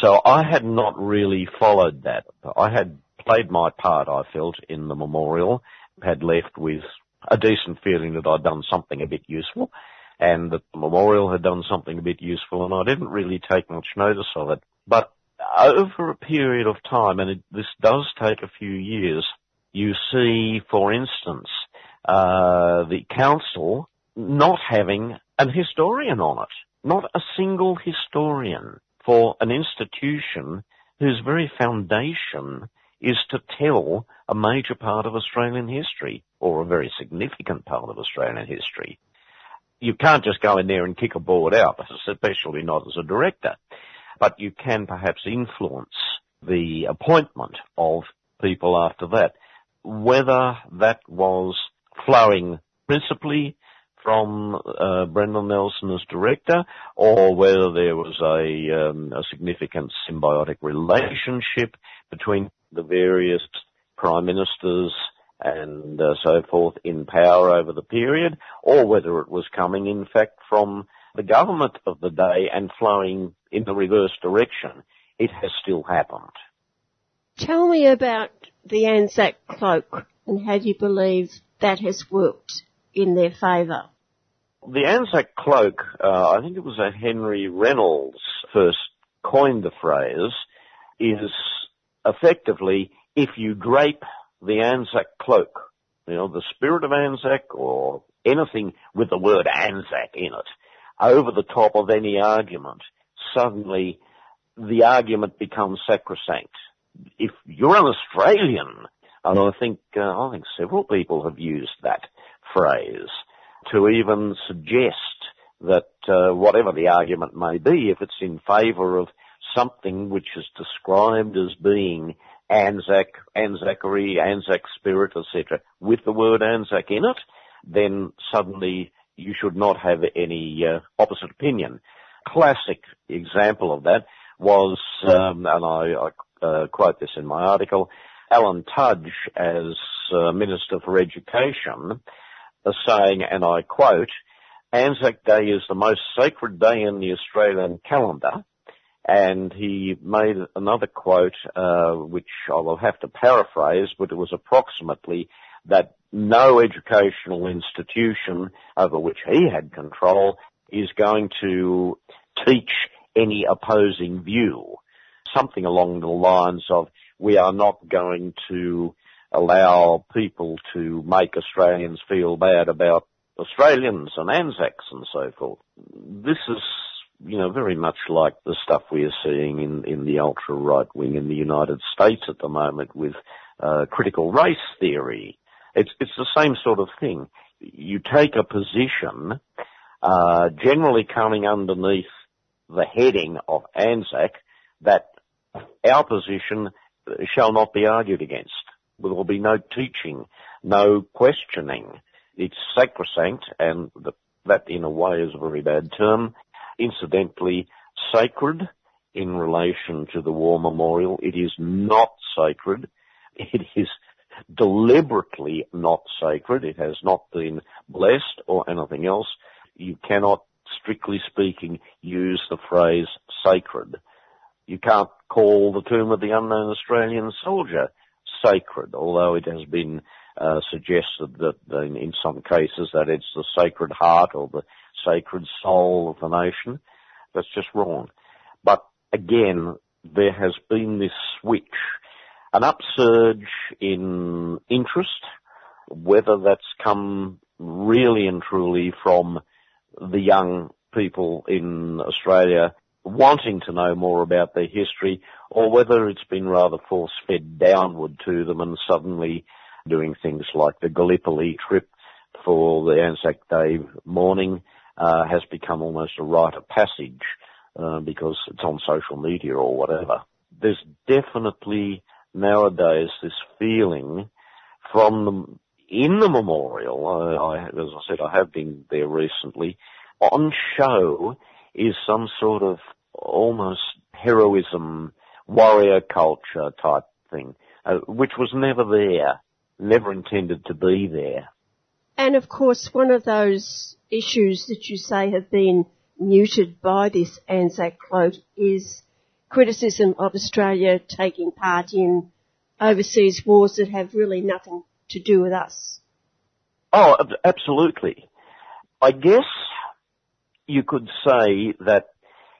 So I had not really followed that. I had played my part, I felt, in the memorial, had left with a decent feeling that I'd done something a bit useful and that the memorial had done something a bit useful and I didn't really take much notice of it. But over a period of time, and it, this does take a few years, you see, for instance, uh, the council not having an historian on it. Not a single historian for an institution whose very foundation is to tell a major part of Australian history, or a very significant part of Australian history. You can't just go in there and kick a board out, especially not as a director, but you can perhaps influence the appointment of people after that. Whether that was flowing principally from uh, Brendan Nelson as director, or whether there was a, um, a significant symbiotic relationship between the various prime ministers and uh, so forth in power over the period, or whether it was coming, in fact, from the government of the day and flowing in the reverse direction. It has still happened. Tell me about the Anzac cloak and how do you believe that has worked in their favour? The Anzac cloak, uh, I think it was a Henry Reynolds first coined the phrase, is effectively if you drape the Anzac cloak, you know, the spirit of Anzac or anything with the word Anzac in it, over the top of any argument, suddenly the argument becomes sacrosanct. If you're an Australian, and I think, uh, I think several people have used that phrase to even suggest that uh, whatever the argument may be, if it's in favour of something which is described as being Anzac, Anzackery, Anzac spirit, etc., with the word Anzac in it, then suddenly you should not have any uh, opposite opinion. Classic example of that was, um, and I, I uh, quote this in my article, Alan Tudge as uh, Minister for Education saying, and I quote, Anzac Day is the most sacred day in the Australian calendar. And he made another quote, uh, which I will have to paraphrase, but it was approximately that no educational institution over which he had control is going to teach any opposing view. Something along the lines of, we are not going to allow people to make Australians feel bad about Australians and Anzacs and so forth. This is, you know, very much like the stuff we are seeing in, in the ultra right wing in the United States at the moment with uh, critical race theory. It's it's the same sort of thing. You take a position, uh, generally coming underneath the heading of Anzac, that our position shall not be argued against. There will be no teaching, no questioning. It's sacrosanct, and the, that in a way is a very bad term. Incidentally, sacred in relation to the war memorial. It is not sacred. It is deliberately not sacred. It has not been blessed or anything else. You cannot, strictly speaking, use the phrase sacred. You can't call the tomb of the unknown Australian soldier sacred, although it has been uh, suggested that in, in some cases that it's the sacred heart or the sacred soul of the nation. That's just wrong. But again, there has been this switch, an upsurge in interest, whether that's come really and truly from the young people in Australia wanting to know more about their history or whether it's been rather force-fed downward to them and suddenly doing things like the Gallipoli trip for the Anzac Day morning uh, has become almost a rite of passage uh, because it's on social media or whatever. There's definitely nowadays this feeling from the in the memorial. I, I, as I said, I have been there recently. On show is some sort of almost heroism, warrior culture type thing, uh, which was never there, never intended to be there. And of course, one of those issues that you say have been muted by this Anzac cloak is criticism of Australia taking part in overseas wars that have really nothing to do with us. Oh, absolutely. I guess you could say that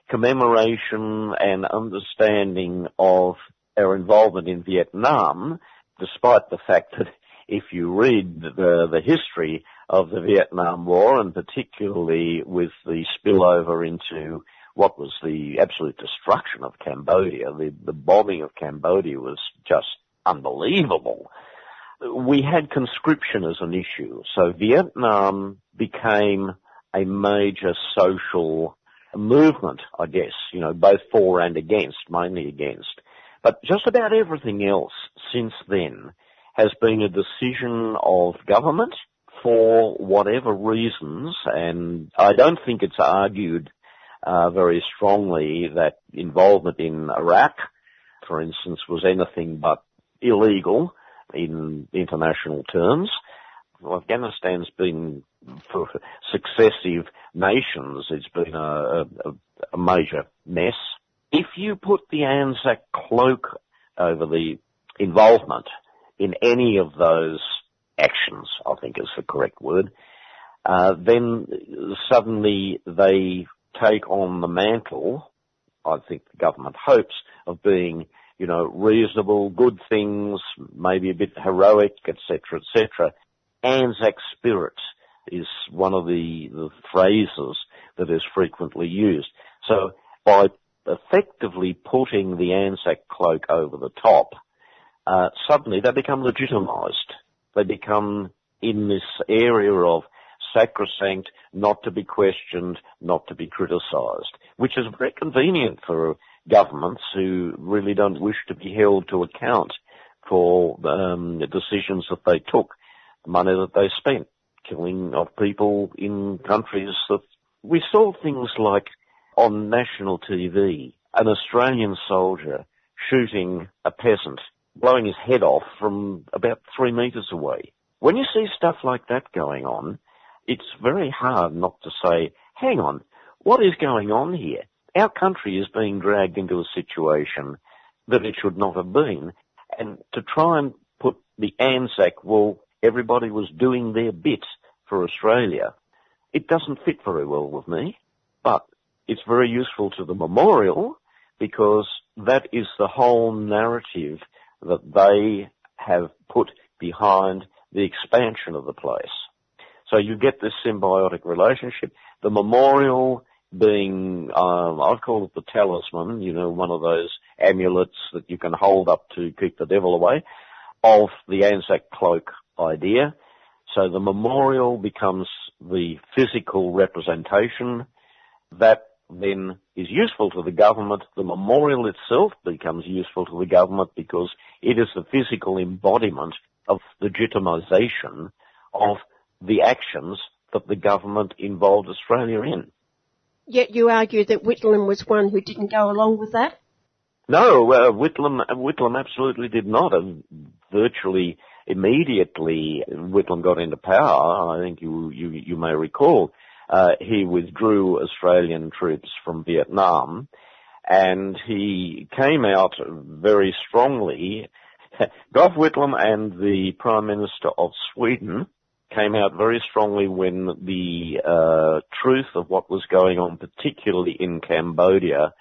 commemoration and understanding of our involvement in Vietnam, despite the fact that if you read the, the history of the Vietnam War, and particularly with the spillover into what was the absolute destruction of Cambodia, the, the bombing of Cambodia was just unbelievable. We had conscription as an issue, so Vietnam became a major social movement, I guess, you know, both for and against, mainly against. But just about everything else since then has been a decision of government for whatever reasons, and I don't think it's argued uh, very strongly that involvement in Iraq, for instance, was anything but illegal in international terms. Well, Afghanistan's been for successive nations, it's been a, a, a major mess. If you put the Anzac cloak over the involvement in any of those actions, I think is the correct word, uh, then suddenly they take on the mantle, I think the government hopes, of being, you know, reasonable, good things, maybe a bit heroic, etc., etc. Anzac spirit is one of the, the phrases that is frequently used. So by effectively putting the Anzac cloak over the top, uh, suddenly they become legitimized. They become in this area of sacrosanct, not to be questioned, not to be criticized, which is very convenient for governments who really don't wish to be held to account for um, the decisions that they took, money that they spent killing of people in countries that we saw things like on national TV, an Australian soldier shooting a peasant, blowing his head off from about three metres away. When you see stuff like that going on, it's very hard not to say, hang on, what is going on here? Our country is being dragged into a situation that it should not have been. And to try and put the ANZAC, well, everybody was doing their bit for Australia, it doesn't fit very well with me. But it's very useful to the memorial because that is the whole narrative that they have put behind the expansion of the place. So you get this symbiotic relationship. The memorial being, um, I'd call it the talisman, you know, one of those amulets that you can hold up to keep the devil away, of the Anzac cloak idea. So the memorial becomes the physical representation that then is useful to the government. The memorial itself becomes useful to the government because it is the physical embodiment of legitimisation of the actions that the government involved Australia in. Yet you argue that Whitlam was one who didn't go along with that? No, uh, Whitlam, Whitlam absolutely did not. Uh, virtually immediately, Whitlam got into power. I think you you, you may recall uh, he withdrew Australian troops from Vietnam, and he came out very strongly. Gough Whitlam and the Prime Minister of Sweden came out very strongly when the uh, truth of what was going on, particularly in Cambodia,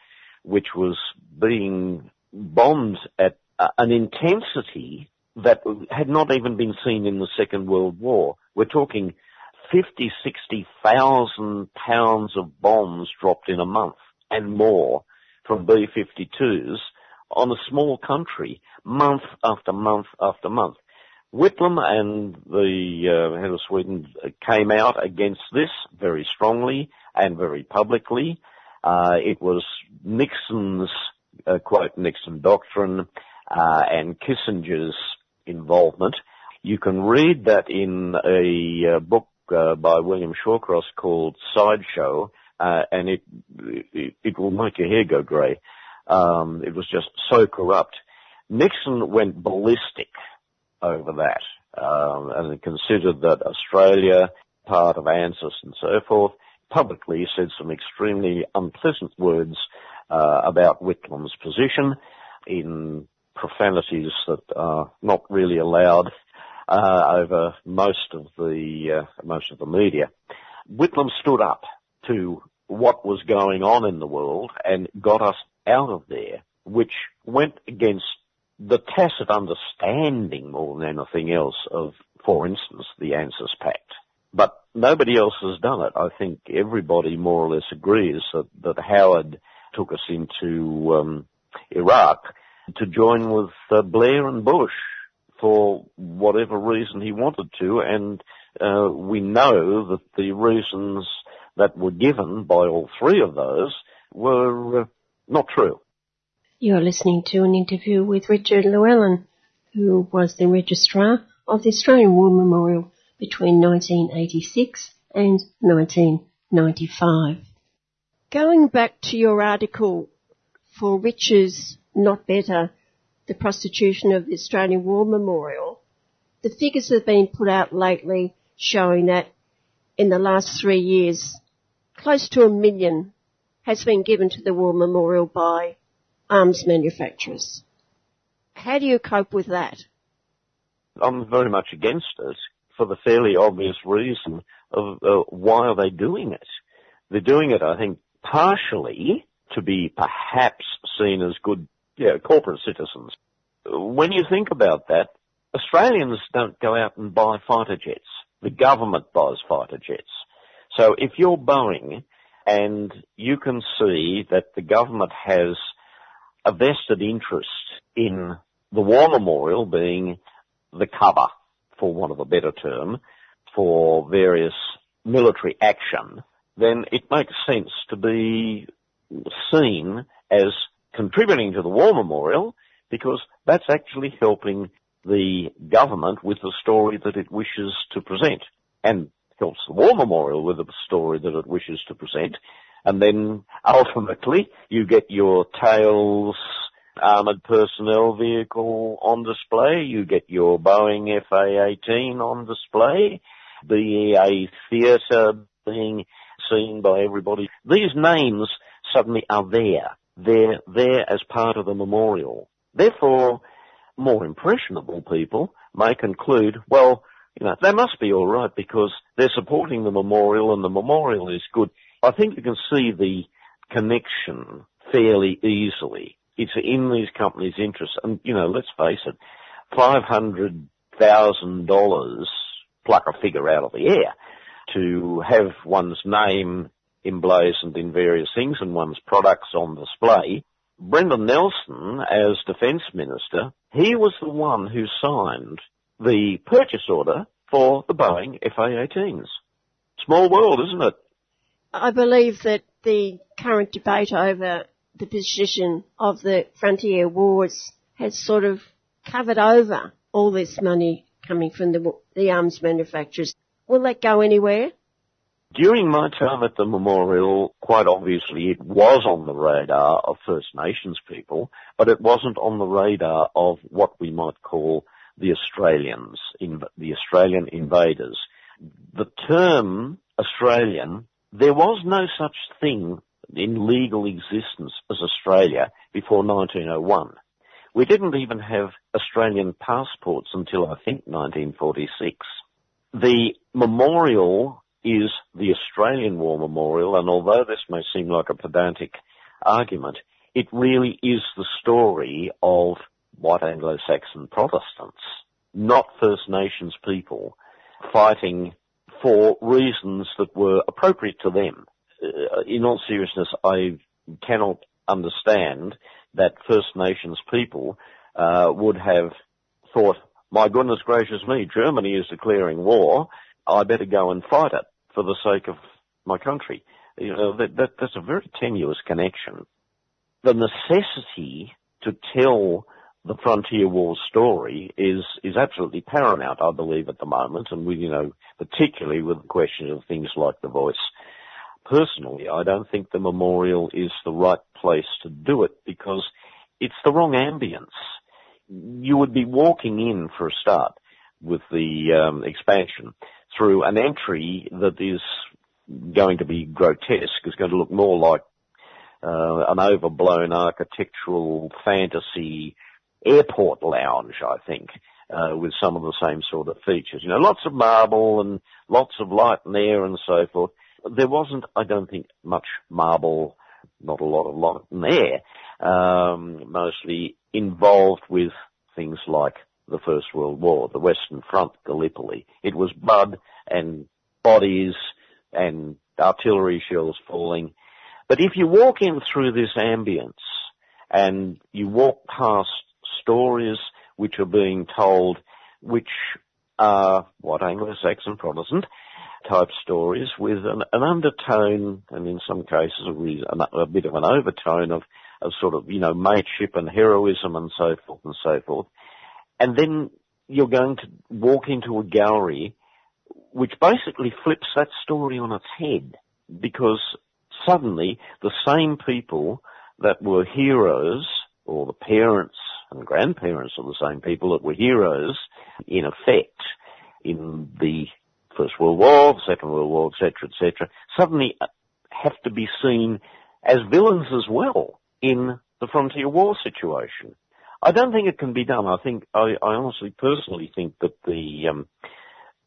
which was being bombed at uh, an intensity that had not even been seen in the Second World War. We're talking 50, 60,000 pounds of bombs dropped in a month and more from B-52s on a small country, month after month after month. Whitlam and the uh, head of Sweden came out against this very strongly and very publicly. Uh, it was Nixon's, uh, quote, Nixon doctrine uh, and Kissinger's involvement. You can read that in a uh, book uh, by William Shawcross called Sideshow, and it, it, it will make your hair go grey. Um, it was just so corrupt. Nixon went ballistic over that, um, and considered that Australia, part of ANZUS and so forth, publicly said some extremely unpleasant words uh, about Whitlam's position in profanities that are not really allowed uh, over most of the uh, most of the media. Whitlam stood up to what was going on in the world and got us out of there, which went against the tacit understanding more than anything else of, for instance, the ANZUS Pact. But nobody else has done it. I think everybody more or less agrees that, that Howard took us into um, Iraq to join with uh, Blair and Bush for whatever reason he wanted to, and uh, we know that the reasons that were given by all three of those were uh, not true. You're listening to an interview with Richard Llewellyn, who was the registrar of the Australian War Memorial between 1986 and 1995. Going back to your article for Riches Not Better, the prostitution of the Australian War Memorial, the figures have been put out lately showing that in the last three years, close to a million has been given to the War Memorial by arms manufacturers. How do you cope with that? I'm very much against it for the fairly obvious reason of uh, why are they doing it? They're doing it, I think, partially to be perhaps seen as good yeah, corporate citizens. When you think about that, Australians don't go out and buy fighter jets. The government buys fighter jets. So if you're Boeing and you can see that the government has a vested interest in the War Memorial being the cover, for want of a better term, for various military action, then it makes sense to be seen as contributing to the War Memorial because that's actually helping the government with the story that it wishes to present and helps the War Memorial with the story that it wishes to present and then ultimately you get your Thales armored personnel vehicle on display, you get your Boeing FA-18 on display, BAE Theatre being seen by everybody. These names suddenly are there. They're there as part of the memorial. Therefore, more impressionable people may conclude, well, you know, they must be alright because they're supporting the memorial and the memorial is good. I think you can see the connection fairly easily. It's in these companies' interests. And, you know, let's face it, $500,000 pluck a figure out of the air to have one's name emblazoned in various things and one's products on display. Brendan Nelson, as Defence Minister, he was the one who signed the purchase order for the Boeing FA-18s. Small world, isn't it? I believe that the current debate over the position of the frontier wars has sort of covered over all this money coming from the, the arms manufacturers. Will that go anywhere? During my time at the memorial, quite obviously it was on the radar of First Nations people, but it wasn't on the radar of what we might call the Australians, the Australian invaders. The term Australian, there was no such thing in legal existence as Australia before 1901. We didn't even have Australian passports until I think 1946. The memorial is the Australian War Memorial, and although this may seem like a pedantic argument, it really is the story of white Anglo-Saxon Protestants, not First Nations people, fighting for reasons that were appropriate to them. Uh, in all seriousness, I cannot understand that First Nations people uh, would have thought, my goodness gracious me, Germany is declaring war, I better go and fight it for the sake of my country. You know, that, that, that's a very tenuous connection. The necessity to tell the frontier war story is is absolutely paramount, I believe, at the moment, and we, you know, particularly with the question of things like the voice. Personally, I don't think the memorial is the right place to do it because it's the wrong ambience. You would be walking in for a start with the um, expansion through an entry that is going to be grotesque, is going to look more like uh, an overblown architectural fantasy airport lounge, I think, uh, with some of the same sort of features. You know, lots of marble and lots of light and air and so forth. There wasn't, I don't think, much marble, not a lot of light and air, um, mostly involved with things like the First World War, the Western Front, Gallipoli. It was mud and bodies and artillery shells falling. But if you walk in through this ambience and you walk past stories which are being told, which are what Anglo-Saxon Protestant type stories with an, an undertone and in some cases a, a, bit of an overtone of, of sort of, you know, mateship and heroism and so forth and so forth. And then you're going to walk into a gallery which basically flips that story on its head because suddenly the same people that were heroes or the parents and grandparents of the same people that were heroes in effect in the First World War, Second World War, etc., etc., suddenly have to be seen as villains as well in the frontier war situation. I don't think it can be done. I think I, I honestly, personally think that the um,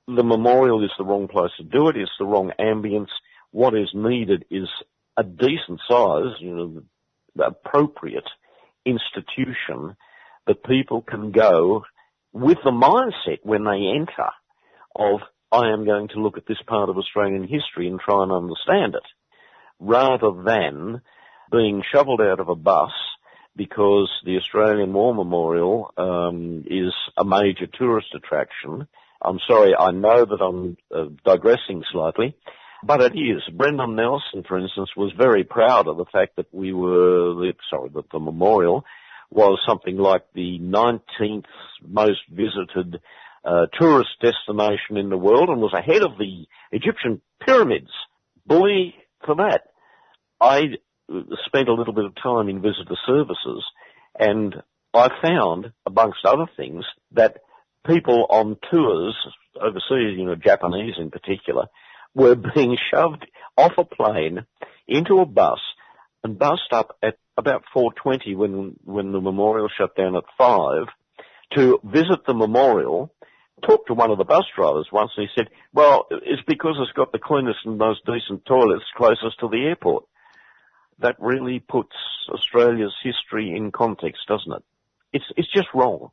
the memorial is the wrong place to do it. It's the wrong ambience. What is needed is a decent size, you know, the appropriate institution that people can go with the mindset when they enter of I am going to look at this part of Australian history and try and understand it, rather than being shoveled out of a bus because the Australian War Memorial um, is a major tourist attraction. I'm sorry, I know that I'm uh, digressing slightly, but it is. Brendan Nelson, for instance, was very proud of the fact that we were, sorry, that the memorial was something like the 19th most visited uh, tourist destination in the world and was ahead of the Egyptian pyramids. Bully for that. I spent a little bit of time in visitor services and I found, amongst other things, that people on tours overseas, you know, Japanese in particular, were being shoved off a plane into a bus and bussed up at about 4.20 when, when the memorial shut down at 5 to visit the memorial, talked to one of the bus drivers once and he said, well, it's because it's got the cleanest and most decent toilets closest to the airport. That really puts Australia's history in context, doesn't it? It's, it's just wrong.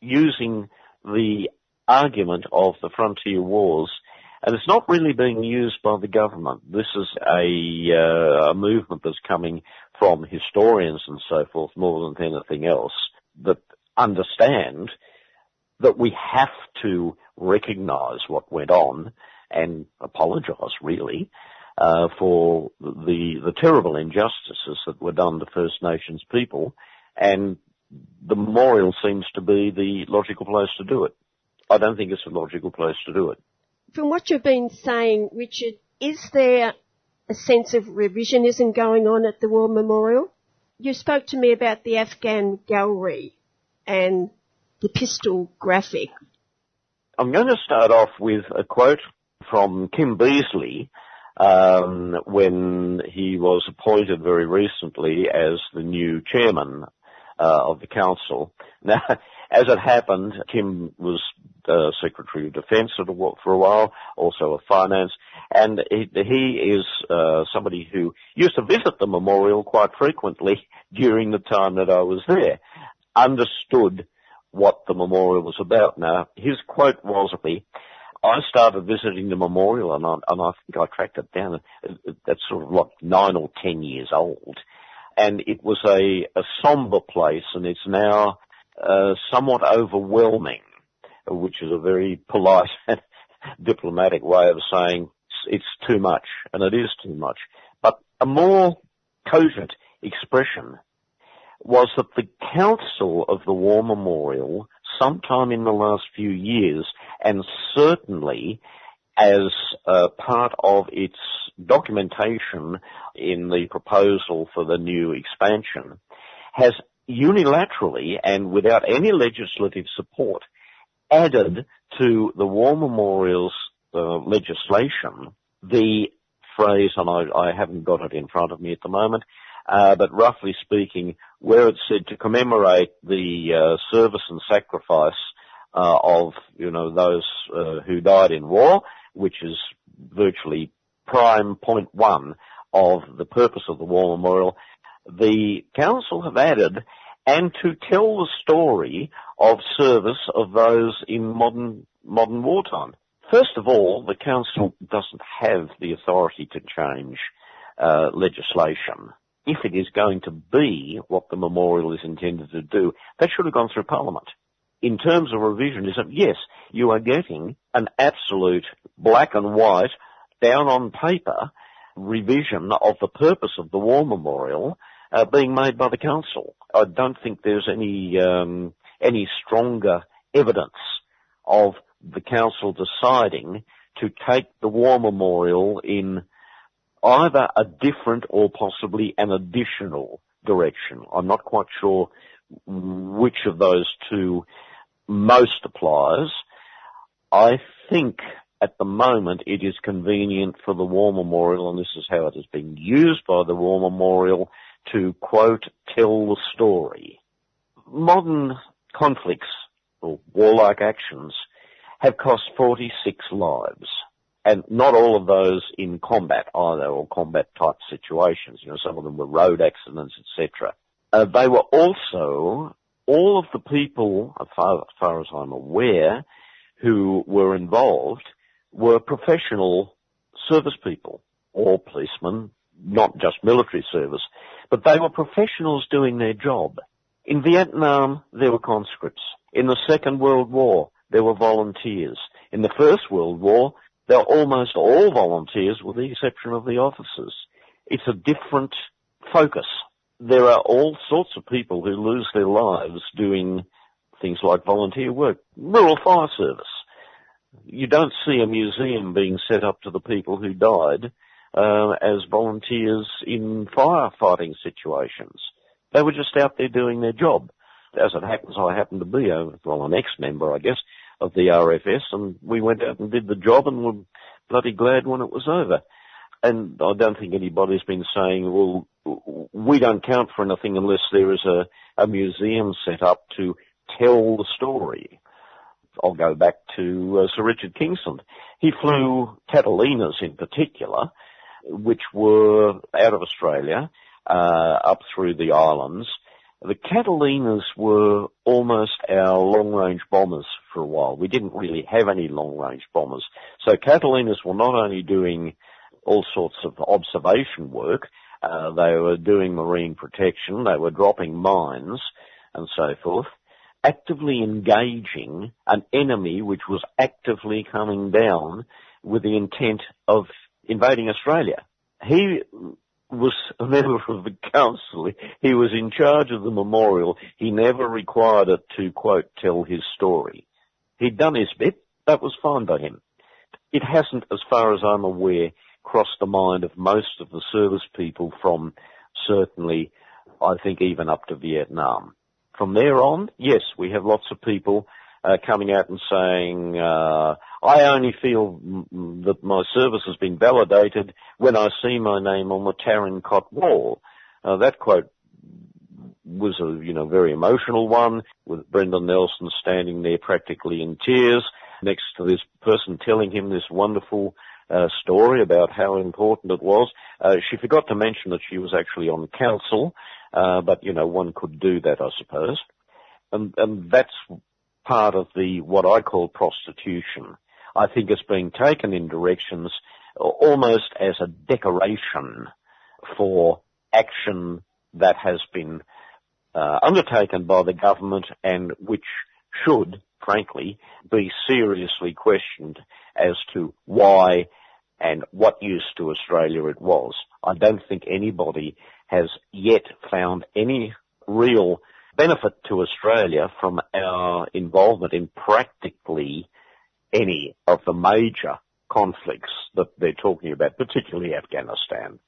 Using the argument of the frontier wars and it's not really being used by the government. This is a, uh, a movement that's coming from historians and so forth more than anything else that understand that we have to recognise what went on and apologise really uh, for the the terrible injustices that were done to First Nations people, and the memorial seems to be the logical place to do it. I don't think it's a logical place to do it. From what you've been saying, Richard, is there a sense of revisionism going on at the War Memorial? You spoke to me about the Afghan gallery and the pistol grip. I'm going to start off with a quote from Kim Beazley um, when he was appointed very recently as the new chairman uh, of the council. Now, as it happened, Kim was uh, Secretary of Defence for a while, also of Finance, and he, he is uh, somebody who used to visit the memorial quite frequently during the time that I was there, understood what the memorial was about. Now, his quote was I started visiting the memorial and I, and I think I tracked it down. That's sort of like nine or ten years old. And it was a, a somber place and it's now uh, somewhat overwhelming, which is a very polite and diplomatic way of saying it's too much, and it is too much. But a more cogent expression was that the Council of the War Memorial, sometime in the last few years, and certainly as a part of its documentation in the proposal for the new expansion, has unilaterally and without any legislative support added to the War Memorials uh, legislation. The phrase, and I, I, haven't got it in front of me at the moment, uh, but roughly speaking, where it said to commemorate the uh, service and sacrifice uh, of you know those uh, who died in war, which is virtually prime point one of the purpose of the War Memorial, the council have added and to tell the story of service of those in modern modern wartime. First of all, the council doesn't have the authority to change uh, legislation. If it is going to be what the memorial is intended to do, that should have gone through Parliament. In terms of revisionism, yes, you are getting an absolute black and white, down on paper revision of the purpose of the War Memorial uh, being made by the council. I don't think there's any um, any stronger evidence of the council deciding to take the war memorial in either a different or possibly an additional direction. I'm not quite sure which of those two most applies. I think at the moment it is convenient for the War Memorial, and this is how it has been used by the War Memorial, to quote, tell the story. Modern conflicts or warlike actions have cost 46 lives. And not all of those in combat either, or combat type situations. You know, some of them were road accidents, etc. Uh, they were also all of the people, as far, as far as I'm aware, who were involved were professional service people or policemen, not just military service, but they were professionals doing their job. In Vietnam, there were conscripts. In the Second World War, there were volunteers. In the First World War, they were almost all volunteers with the exception of the officers. It's a different focus. There are all sorts of people who lose their lives doing things like volunteer work. Rural fire service. You don't see a museum being set up to the people who died uh, as volunteers in firefighting situations. They were just out there doing their job. As it happens, I happen to be a, well, an ex-member, I guess, of the RFS, and we went out and did the job, and were bloody glad when it was over. And I don't think anybody's been saying, well, we don't count for anything unless there is a, a museum set up to tell the story. I'll go back to uh, Sir Richard Kingsland. He flew Catalinas in particular, which were out of Australia, uh, up through the islands. The Catalinas were almost our long-range bombers for a while. We didn't really have any long-range bombers. So Catalinas were not only doing all sorts of observation work, uh, they were doing marine protection, they were dropping mines and so forth, actively engaging an enemy which was actively coming down with the intent of invading Australia. He was a member of the council. He was in charge of the memorial. He never required it to, quote, tell his story. He'd done his bit. That was fine by him. It hasn't, as far as I'm aware, crossed the mind of most of the service people from certainly, I think, even up to Vietnam. From there on, yes, we have lots of people uh, coming out and saying, uh, I only feel that my service has been validated when I see my name on the Tarin Kot wall. Uh, that quote was a, you know, very emotional one with Brendan Nelson standing there practically in tears next to this person telling him this wonderful uh, story about how important it was. Uh, she forgot to mention that she was actually on council, uh, but you know, one could do that, I suppose. And, and that's part of the, what I call prostitution. I think it's being taken in directions almost as a decoration for action that has been Uh, undertaken by the government and which should, frankly, be seriously questioned as to why and what use to Australia it was. I don't think anybody has yet found any real benefit to Australia from our involvement in practically any of the major conflicts that they're talking about, particularly Afghanistan.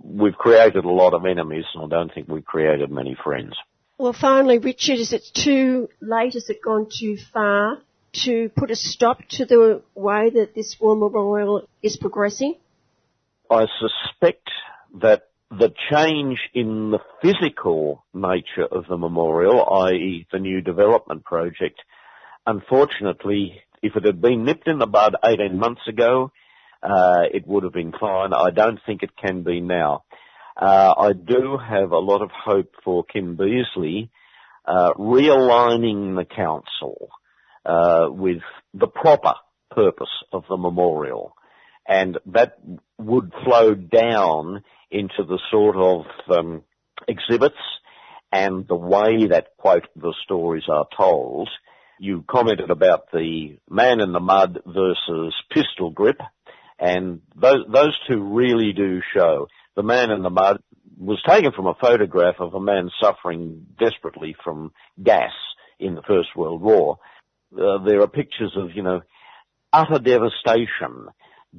We've created a lot of enemies and I don't think we've created many friends. Well, finally, Richard, is it too late? Has it gone too far to put a stop to the way that this war memorial is progressing? I suspect that the change in the physical nature of the memorial, i.e. the new development project, unfortunately, if it had been nipped in the bud 18 months ago, uh, it would have been fine. I don't think it can be now. Uh, I do have a lot of hope for Kim Beazley uh, realigning the council uh, with the proper purpose of the memorial, and that would flow down into the sort of um, exhibits and the way that quote the stories are told. You commented about the man in the mud versus pistol grip, and those, those two really do show. The man in the mud was taken from a photograph of a man suffering desperately from gas in the First World War. Uh, there are pictures of, you know, utter devastation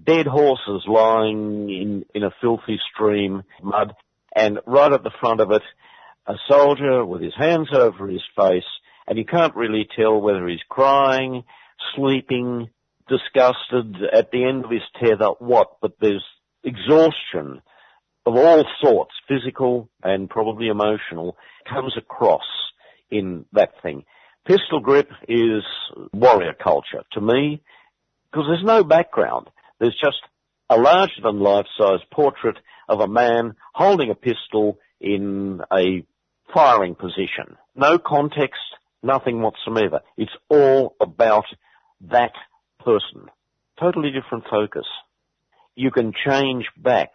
dead horses lying in, in a filthy stream, mud, and right at the front of it, a soldier with his hands over his face, and you can't really tell whether he's crying, sleeping, disgusted, at the end of his tether, what, but there's exhaustion of all sorts, physical and probably emotional, comes across in that thing. Pistol grip is warrior culture to me, because there's no background. There's just a larger than life size portrait of a man holding a pistol in a firing position. No context, nothing whatsoever. It's all about that person. Totally different focus. You can change back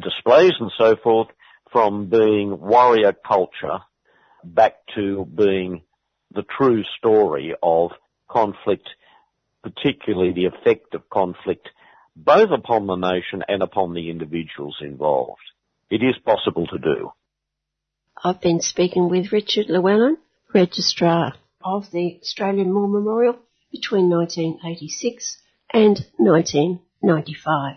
displays and so forth from being warrior culture back to being the true story of conflict particularly the effect of conflict both upon the nation and upon the individuals involved. It is possible to do. I've been speaking with Richard Llewellyn, Registrar of the Australian War Memorial between 1986 and 1995.